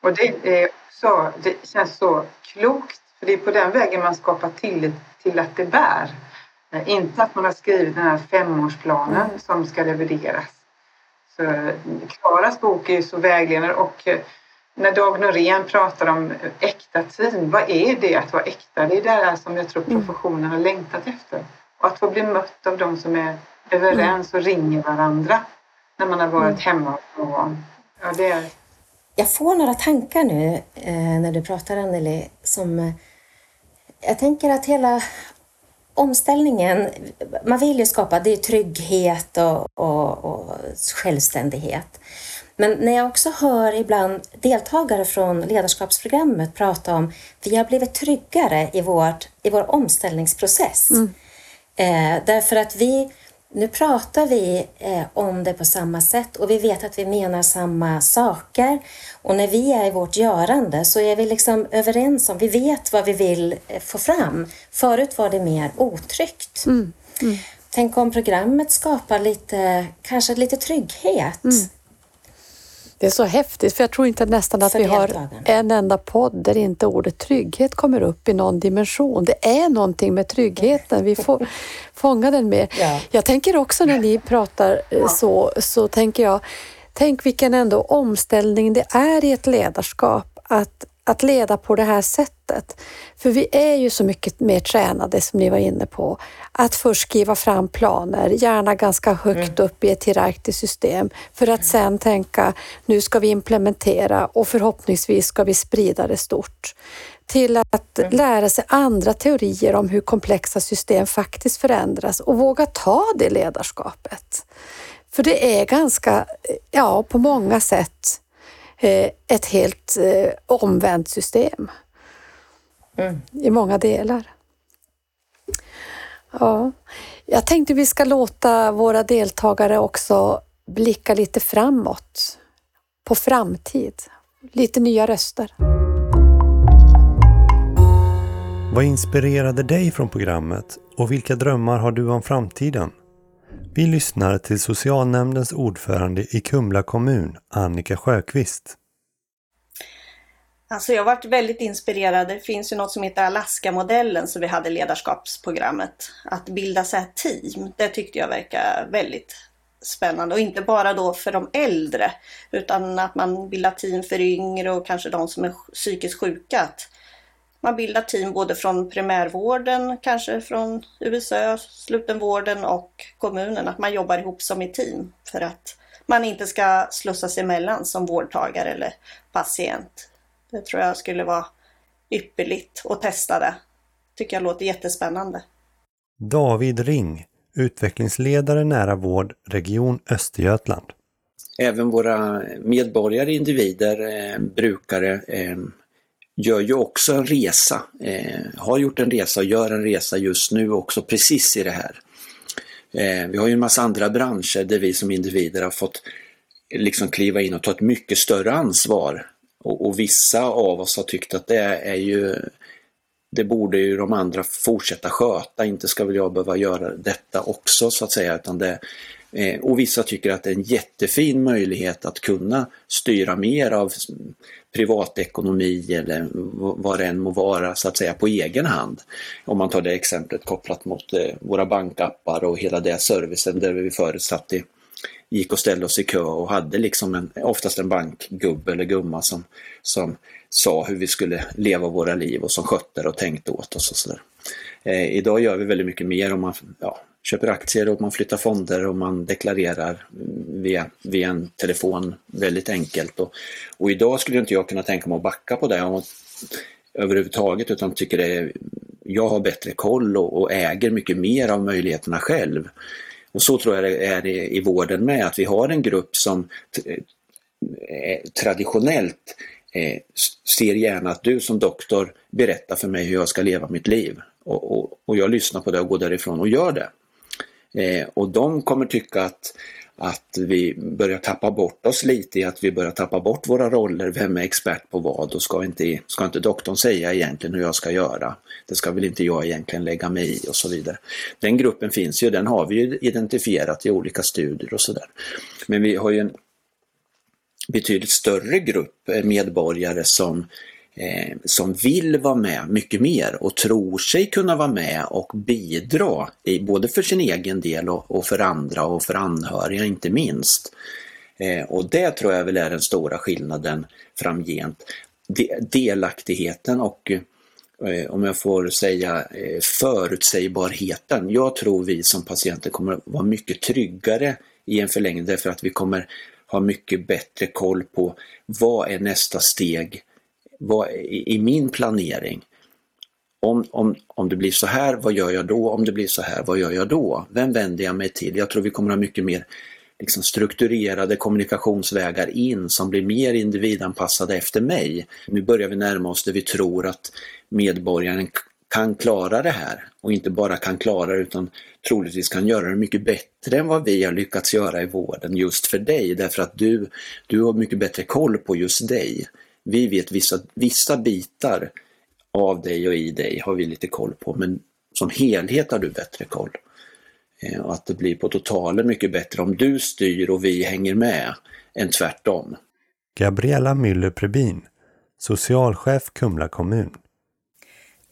Och det, är också, det känns så klokt för det är på den vägen man skapar tillit till att det bär. Inte att man har skrivit den här femårsplanen mm. som ska revideras. Klaras bok är ju så vägledande och eh, när Dag Norén pratar om äkta team, vad är det att vara äkta? Det är det som jag tror mm. professionen har längtat efter. Och att få bli mött av de som är överens och ringer varandra när man har varit mm. hemma hos någon. Ja, det är... Jag får några tankar nu eh, när du pratar Anneli som eh, jag tänker att hela omställningen, man vill ju skapa det är trygghet och, och, och, självständighet. Men när jag också hör ibland deltagare från ledarskapsprogrammet prata om vi har blivit tryggare i, vårt, i vår omställningsprocess. Mm. Eh, därför att vi nu pratar vi eh, om det på samma sätt och vi vet att vi menar samma saker. Och när vi är i vårt görande så är vi liksom överens om, vi vet vad vi vill eh, få fram. Förut var det mer otryggt. Mm. Mm. Tänk om programmet skapar lite, kanske lite trygghet. Mm. Det är så häftigt, för jag tror inte nästan att vi har en enda podd där inte ordet trygghet kommer upp i någon dimension. Det är någonting med tryggheten, vi får fånga den med. Ja. Jag tänker också när ni pratar eh, så, så tänker jag, tänk vilken ändå omställning det är i ett ledarskap att att leda på det här sättet. För vi är ju så mycket mer tränade, som ni var inne på, att först skriva fram planer, gärna ganska högt mm. upp i ett hierarkiskt system, för att sen tänka, nu ska vi implementera och förhoppningsvis ska vi sprida det stort. Till att mm. lära sig andra teorier om hur komplexa system faktiskt förändras och våga ta det ledarskapet. För det är ganska, ja, på många sätt ett helt eh, omvänt system mm. i många delar. Ja, jag tänkte vi ska låta våra deltagare också blicka lite framåt, på framtid. Lite nya röster. Vad inspirerade dig från programmet och vilka drömmar har du om framtiden? Vi lyssnar till socialnämndens ordförande i Kumla kommun, Annika Sjöqvist. Alltså jag har varit väldigt inspirerad. Det finns ju något som heter Alaska-modellen som vi hade i ledarskapsprogrammet. Att bilda så här team, det tyckte jag verkar väldigt spännande. Och inte bara då för de äldre, utan att man bildar team för yngre och kanske de som är psykiskt sjuka. Att man bildar team både från primärvården, kanske från USÖ, slutenvården och kommunen. Att man jobbar ihop som ett team för att man inte ska slussas emellan som vårdtagare eller patient. Det tror jag skulle vara ypperligt att testa det. Tycker jag låter jättespännande. David Ring, utvecklingsledare nära vård, Region Östergötland. Även våra medborgare, individer, eh, brukare eh, gör ju också en resa, eh, har gjort en resa och gör en resa just nu också precis i det här. Eh, vi har ju en massa andra branscher där vi som individer har fått liksom kliva in och ta ett mycket större ansvar. Och, och vissa av oss har tyckt att det är ju det borde ju de andra fortsätta sköta, inte ska väl jag behöva göra detta också så att säga. Utan det, Eh, och vissa tycker att det är en jättefin möjlighet att kunna styra mer av privatekonomi eller vad det än må vara så att säga på egen hand. Om man tar det exemplet kopplat mot eh, våra bankappar och hela den servicen där vi förutsatt i gick och ställde oss i kö och hade liksom en, oftast en bankgubbe eller gumma som, som sa hur vi skulle leva våra liv och som skötte det och tänkte åt oss och sådär. Eh, idag gör vi väldigt mycket mer om man ja, köper aktier och man flyttar fonder och man deklarerar via, via en telefon väldigt enkelt. Och, och idag skulle inte jag kunna tänka mig att backa på det och, överhuvudtaget utan tycker det är, jag har bättre koll och, och äger mycket mer av möjligheterna själv. Och så tror jag det är i, i vården med, att vi har en grupp som eh, traditionellt eh, ser gärna att du som doktor berättar för mig hur jag ska leva mitt liv. Och, och, och jag lyssnar på det och går därifrån och gör det. Eh, och de kommer tycka att, att vi börjar tappa bort oss lite i att vi börjar tappa bort våra roller. Vem är expert på vad och ska inte, ska inte doktorn säga egentligen hur jag ska göra? Det ska väl inte jag egentligen lägga mig i och så vidare. Den gruppen finns ju, den har vi ju identifierat i olika studier och sådär. Men vi har ju en betydligt större grupp medborgare som eh, som vill vara med mycket mer och tror sig kunna vara med och bidra, i, både för sin egen del och, och för andra och för anhöriga inte minst. Eh, och det tror jag väl är den stora skillnaden framgent. De, delaktigheten och eh, om jag får säga eh, förutsägbarheten. Jag tror vi som patienter kommer vara mycket tryggare i en förlängning därför att vi kommer ha mycket bättre koll på vad är nästa steg vad, i, i min planering. Om, om, om det blir så här, vad gör jag då? Om det blir så här, vad gör jag då? Vem vänder jag mig till? Jag tror vi kommer ha mycket mer liksom, strukturerade kommunikationsvägar in som blir mer individanpassade efter mig. Nu börjar vi närma oss det vi tror att medborgaren kan klara det här och inte bara kan klara det utan troligtvis kan göra det mycket bättre än vad vi har lyckats göra i vården just för dig därför att du, du har mycket bättre koll på just dig vi vet vissa, vissa bitar av dig och i dig har vi lite koll på men som helhet har du bättre koll. Eh, och att det blir på totalen mycket bättre om du styr och vi hänger med än tvärtom. Gabriella Müller Prebin, socialchef Kumla kommun.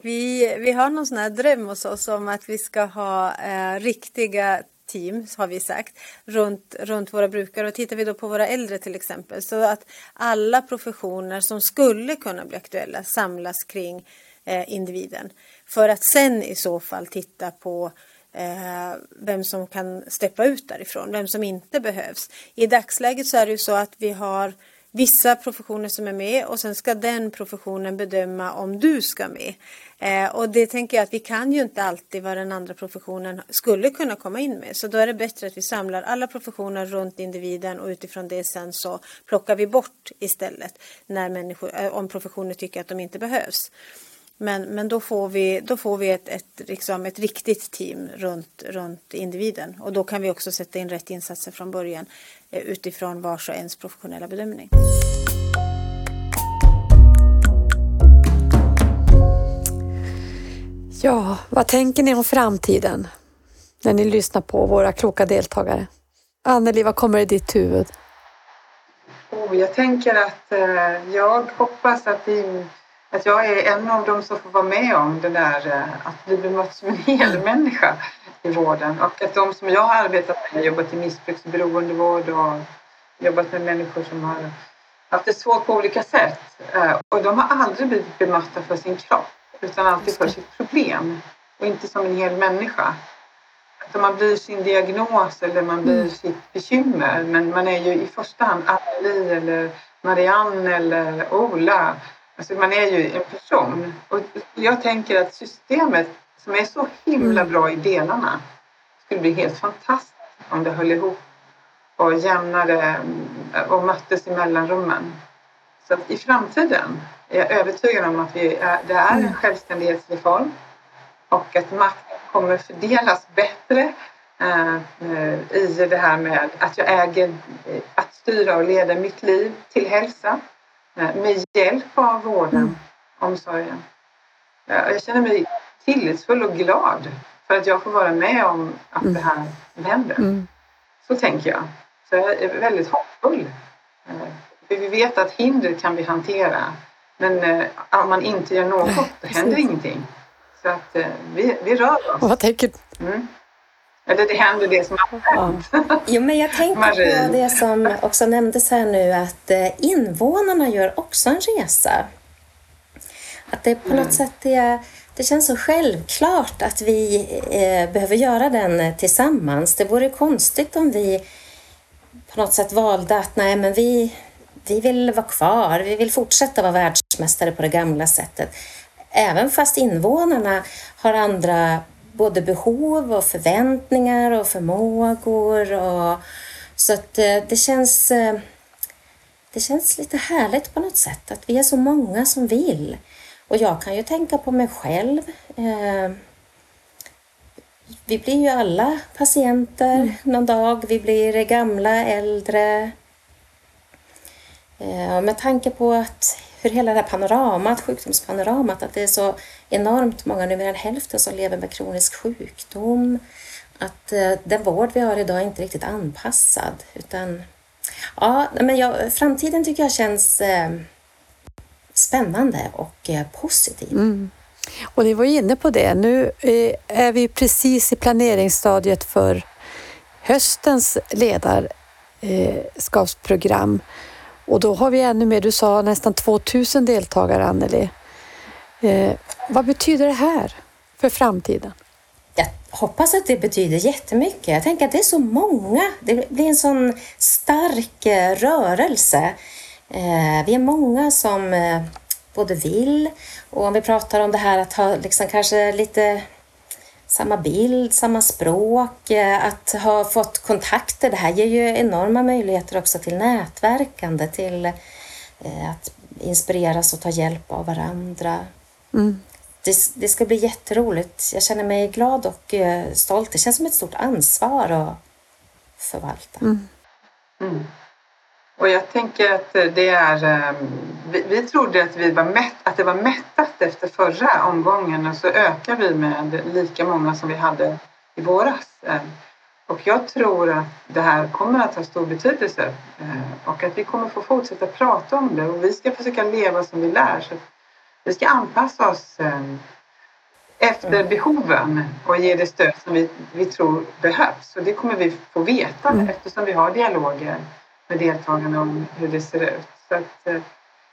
Vi, vi har någon sån här dröm hos oss om att vi ska ha eh, riktiga team, har vi sagt, runt, runt våra brukare. Och tittar vi då på våra äldre till exempel, så att alla professioner som skulle kunna bli aktuella samlas kring eh, individen. För att sen i så fall titta på eh, vem som kan steppa ut därifrån, vem som inte behövs. I dagsläget så är det ju så att vi har vissa professioner som är med och sen ska den professionen bedöma om du ska med. Eh, och det tänker jag att vi kan ju inte alltid vad den andra professionen skulle kunna komma in med. Så då är det bättre att vi samlar alla professioner runt individen och utifrån det sen så plockar vi bort istället när människor, eh, om professioner tycker att de inte behövs. Men, men då får vi, då får vi ett, ett, liksom ett riktigt team runt, runt individen och då kan vi också sätta in rätt insatser från början eh, utifrån vars och ens professionella bedömning. Ja, vad tänker ni om framtiden när ni lyssnar på våra kloka deltagare? Anneli, vad kommer i ditt huvud? Oh, jag tänker att eh, jag hoppas att, vi, att jag är en av dem som får vara med om det där eh, att bli bemött som en hel människa i vården och att de som jag har arbetat med, jobbat i missbruks och beroendevård och jobbat med människor som har haft det svårt på olika sätt eh, och de har aldrig blivit bemötta för sin kropp utan alltid för sitt problem och inte som en hel människa. Att man blir sin diagnos eller man blir mm. sitt bekymmer men man är ju i första hand Anneli eller Marianne eller Ola. Alltså man är ju en person. Och jag tänker att systemet som är så himla mm. bra i delarna skulle bli helt fantastiskt om det höll ihop och jämnade och möttes i mellanrummen. Så att i framtiden är jag övertygad om att vi är, det är en mm. självständighetsreform och att makten kommer fördelas bättre eh, i det här med att jag äger att styra och leda mitt liv till hälsa eh, med hjälp av vården, mm. omsorgen. Jag känner mig tillitsfull och glad för att jag får vara med om att mm. det här händer. Mm. Så tänker jag. Så jag är väldigt hoppfull. Eh, för vi vet att hinder kan vi hantera men eh, om man inte gör något, då händer ingenting. Så att eh, vi, vi rör oss. Vad tänker mm. Eller det händer det som har hänt. Ja. Jo, men jag tänker på det som också nämndes här nu att eh, invånarna gör också en resa. Att det på mm. något sätt är, det känns så självklart att vi eh, behöver göra den tillsammans. Det vore konstigt om vi på något sätt valde att nej, men vi, vi vill vara kvar, vi vill fortsätta vara världsmästare på det gamla sättet. Även fast invånarna har andra både behov och förväntningar och förmågor. Och, så att eh, det känns, eh, det känns lite härligt på något sätt att vi är så många som vill. Och jag kan ju tänka på mig själv. Eh, vi blir ju alla patienter mm. någon dag. Vi blir gamla, äldre, Eh, med tanke på att hur hela det här panoramat, sjukdomspanoramat, att det är så enormt många, nu mer än hälften, som lever med kronisk sjukdom. Att eh, den vård vi har idag är inte riktigt anpassad. Utan, ja, men jag, framtiden tycker jag känns eh, spännande och eh, positiv. Mm. Och ni var ju inne på det. Nu eh, är vi precis i planeringsstadiet för höstens ledarskapsprogram. Och då har vi ännu mer, du sa nästan 2000 deltagare Anneli. Eh, vad betyder det här för framtiden? Jag hoppas att det betyder jättemycket. Jag tänker att det är så många. Det blir en sån stark eh, rörelse. Eh, vi är många som eh, både vill och om vi pratar om det här att ha liksom kanske lite samma bild, samma språk, eh, att ha fått kontakter. Det här ger ju enorma möjligheter också till nätverkande, till eh, att inspireras och ta hjälp av varandra. Mm. Det, det, ska bli jätteroligt. Jag känner mig glad och eh, stolt. Det känns som ett stort ansvar att förvalta. Mm. Mm. Och jag tänker att det är, ehm, vi, vi trodde att, vi var mätt, att det var mättat efter förra omgången och så ökar vi med lika många som vi hade i våras. Ehm, och jag tror att det här kommer att ha stor betydelse ehm, och att vi kommer få fortsätta prata om det och vi ska försöka leva som vi lär. Så vi ska anpassa oss efter behoven och ge det stöd som vi, vi tror behövs. Och det kommer vi få veta mm. eftersom vi har dialoger med deltagarna om hur det ser ut. Så att, eh,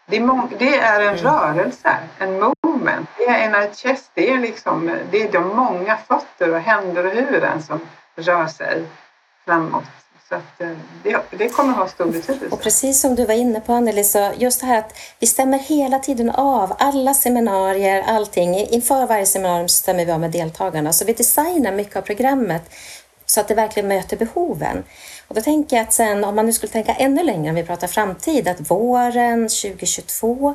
det, är det är en mm. rörelse, en movement. Det är en chest, det är, liksom, det är de många fötter och händer och huvuden som rör sig framåt. Så att, eh, det, det kommer ha stor betydelse. Och precis som du var inne på Anneli, så just det här att vi stämmer hela tiden av alla seminarier, allting. Inför varje seminarium stämmer vi av med deltagarna. Så vi designar mycket av programmet så att det verkligen möter behoven. Och då tänker jag att sen, om man nu skulle tänka ännu längre om vi pratar framtid, att våren 2022,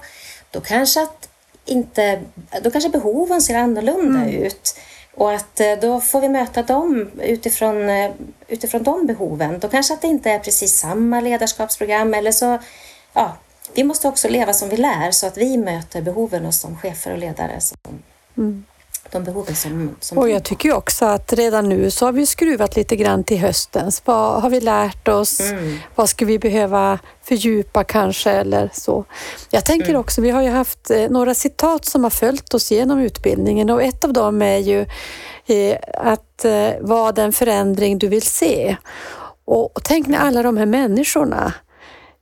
då kanske att inte, då kanske behoven ser annorlunda mm. ut. Och att eh, då får vi möta dem utifrån, eh, utifrån de behoven. Då kanske att det inte är precis samma ledarskapsprogram eller så, ja, vi måste också leva som vi lär så att vi möter behoven hos de chefer och ledare som, mm de behoven som, som Och jag tycker också att redan nu så har vi skruvat lite grann till höstens. Vad har vi lärt oss? Mm. Vad ska vi behöva fördjupa kanske eller så? Jag tänker mm. också, vi har ju haft eh, några citat som har följt oss genom utbildningen och ett av dem är ju eh, att eh, vara den förändring du vill se. Och, tänk när alla de här människorna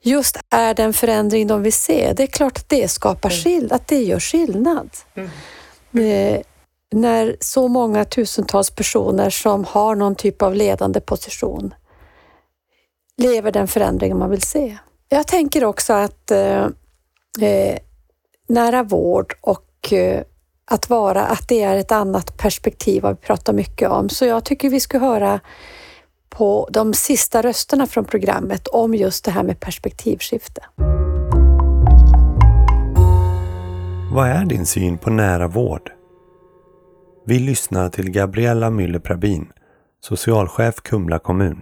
just är den förändring de vill se. Det är klart att det skapar mm. skill att det gör skillnad. Mm när så många tusentals personer som har någon typ av ledande position lever den förändring man vill se. Jag tänker också att eh, eh nära vård och eh, att vara, att det är ett annat perspektiv vad vi pratar mycket om. Så jag tycker vi ska höra på de sista rösterna från programmet om just det här med perspektivskifte. Vad är din syn på nära vård? Vi lyssnar till Gabriella Müller-Prabin, socialchef Kumla kommun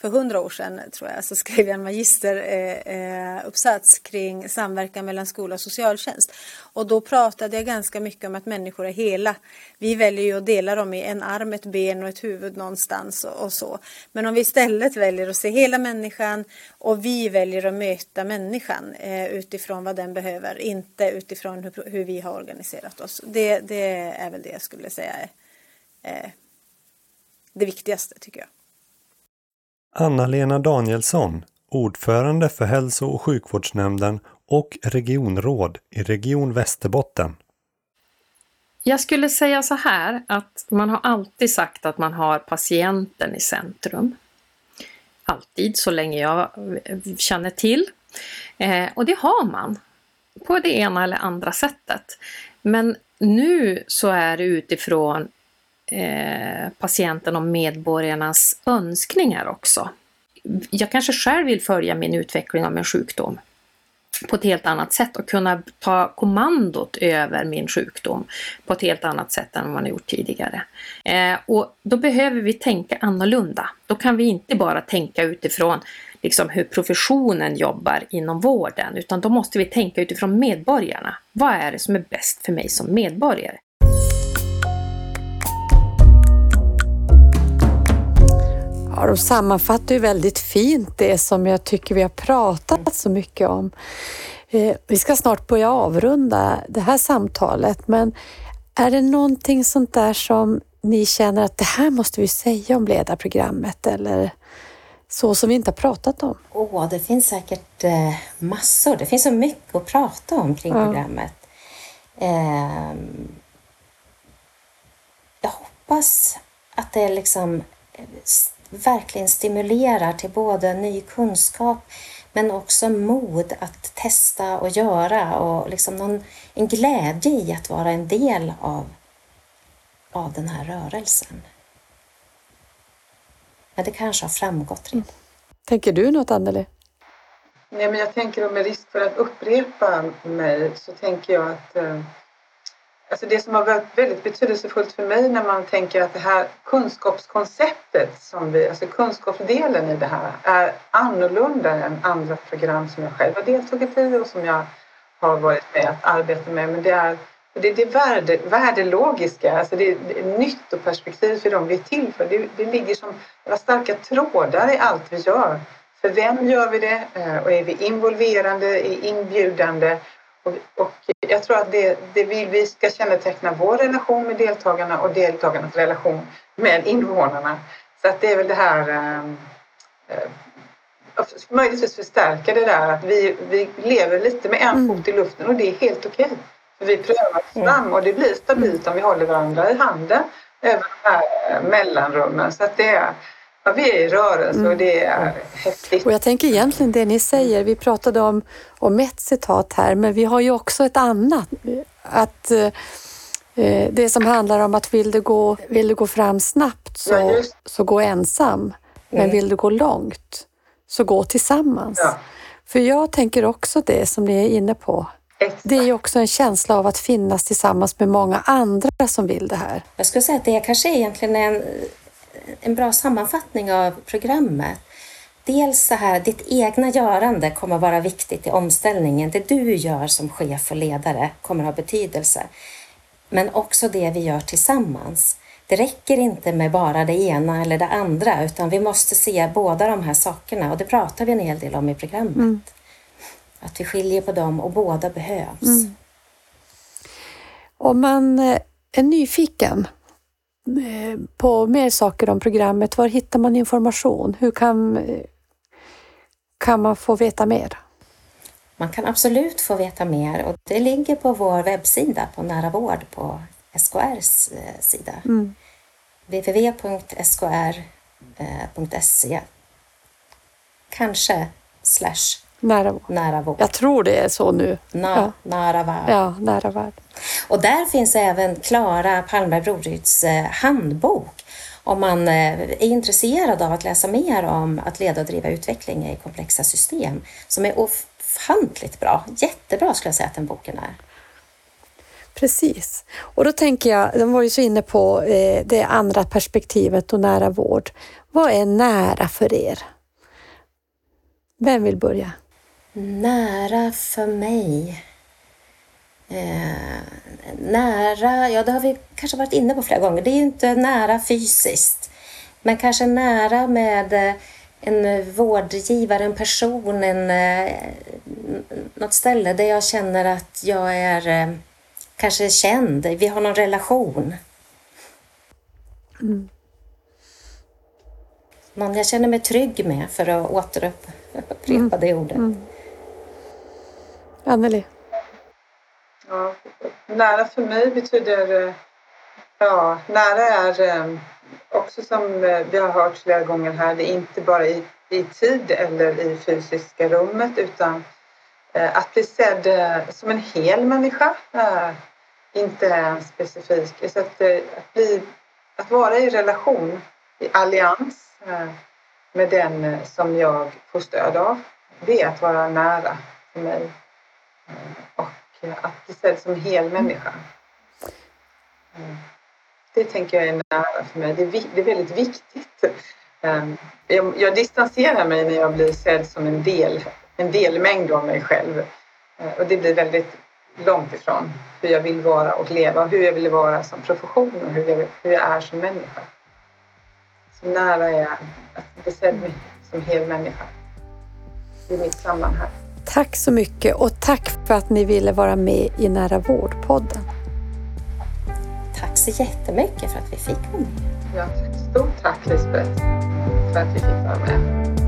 för hundra år sedan tror jag så skrev jag en magisteruppsats eh, eh kring samverkan mellan skola och socialtjänst. Och då pratade jag ganska mycket om att människor är hela. Vi väljer ju att dela dem i en arm, ett ben och ett huvud någonstans och, och så. Men om vi istället väljer att se hela människan och vi väljer att möta människan eh, utifrån vad den behöver, inte utifrån hur, hur vi har organiserat oss. Det, det, är väl det jag skulle säga är eh, det viktigaste tycker jag. Anna-Lena Danielsson, ordförande för hälso och sjukvårdsnämnden och regionråd i Region Västerbotten. Jag skulle säga så här att man har alltid sagt att man har patienten i centrum. Alltid, så länge jag känner till. Eh, och det har man på det ena eller andra sättet. Men nu så är det utifrån eh, patienten och medborgarnas önskningar också. Jag kanske själv vill följa min utveckling av en sjukdom på ett helt annat sätt och kunna ta kommandot över min sjukdom på ett helt annat sätt än man har gjort tidigare. Eh, och då behöver vi tänka annorlunda. Då kan vi inte bara tänka utifrån liksom hur professionen jobbar inom vården, utan då måste vi tänka utifrån medborgarna. Vad är det som är bäst för mig som medborgare? Ja, de sammanfattar ju väldigt fint det som jag tycker vi har pratat så mycket om. Eh, vi ska snart börja avrunda det här samtalet, men är det någonting sånt där som ni känner att det här måste vi säga om ledarprogrammet eller så som vi inte har pratat om? Åh, oh, det finns säkert eh, massor. Det finns så mycket att prata om kring ja. programmet. Eh, jag hoppas att det liksom verkligen stimulerar till både ny kunskap men också mod att testa och göra och liksom någon, en glädje i att vara en del av, av den här rörelsen. Men det kanske har framgått redan. Mm. Tänker du något Anneli? Nej, men jag tänker med risk för att upprepa mig så tänker jag att eh, Alltså det som har varit väldigt betydelsefullt för mig när man tänker att det här kunskapskonceptet, som vi, alltså kunskapsdelen i det här, är annorlunda än andra program som jag själv har deltagit i och som jag har varit med att arbeta med. Men det är det, det värde, värdelogiska, alltså det, det är nytt och perspektiv för dem vi är till för. Det, det ligger som starka trådar i allt vi gör. För vem gör vi det? Eh, och är vi involverande, är inbjudande Och, och jag tror att det, det vill vi ska känneteckna vår relation med deltagarna och deltagarnas relation med invånarna. Så att det är väl det här eh, möjligtvis förstärka det där att vi, vi lever lite med en mm. fot i luften och det är helt okej. Okay. Vi prövar oss fram och det blir stabilt om vi håller varandra i handen över de här mellanrummen. Så att det är, ja, vi är i rörelse och det är mm. häftigt. Och jag tänker egentligen det ni säger, vi pratade om, om ett citat här, men vi har ju också ett annat. Att eh, det som handlar om att vill du gå, vill du gå fram snabbt så, ja, så gå ensam. Men mm. vill du gå långt så gå tillsammans. Ja. För jag tänker också det som ni är inne på. Exakt. Det är ju också en känsla av att finnas tillsammans med många andra som vill det här. Jag skulle säga att det kanske är egentligen en, en bra sammanfattning av programmet. Dels så här, ditt egna görande kommer att vara viktigt i omställningen. Det du gör som chef och ledare kommer att ha betydelse. Men också det vi gör tillsammans det räcker inte med bara det ena eller det andra utan vi måste se båda de här sakerna och det pratar vi en hel del om i programmet. Mm. Att vi skiljer på dem och båda behövs. Mm. Om man eh, är nyfiken på mer saker om programmet, var hittar man information? Hur kan, eh, kan man få veta mer? Man kan absolut få veta mer och det ligger på vår webbsida på Nära vård på SKRs sida. Mm www.skr.se Kanske slash nära vård. nära vård. Jag tror det är så nu. Na, ja. Nära värld. Ja, nära värld. Och där finns även Klara Palmberg Broryds eh, handbok om man eh, är intresserad av att läsa mer om att leda och driva utveckling i komplexa system som är ofantligt bra. Jättebra skulle jag säga att den boken är. Precis. Och då tänker jag, de var ju så inne på eh, det andra perspektivet och nära vård. Vad är nära för er? Vem vill börja? Nära för mig? Eh, nära, ja det har vi kanske varit inne på flera gånger. Det är ju inte nära fysiskt, men kanske nära med eh, en vårdgivare, en person, en, eh, något ställe där jag känner att jag är eh, kanske känd, vi har någon relation. Mm. Någon jag känner mig trygg med för att återupprepa mm. det ordet. Mm. Anneli? Ja, nära för mig betyder... Eh, ja, nära är eh, också som eh, vi har hört flera gånger här, det är inte bara i, i tid eller i fysiska rummet utan att bli sedd som en hel människa inte specifik. Så att, att, bli, att vara i relation, i allians med den som jag får stöd av, det är att vara nära för mig. Och eh, att bli sedd som hel människa. Mm. Det tänker jag är nära för mig. Det är, det är väldigt viktigt. Ehm, jag, jag distanserar mig när jag blir sedd som en del, en delmängd av mig själv. Eh, och det blir väldigt långt ifrån hur jag vill vara och leva hur jag vill vara som profession och hur jag, hur jag är som människa. Så nära är jag att bli sedd som hel människa i mitt sammanhang. Tack så mycket och tack för att ni ville vara med i Nära vårdpodden. Tack så jättemycket för att vi fick vara med. Ja, stort tack Lisbeth för att vi fick vara med.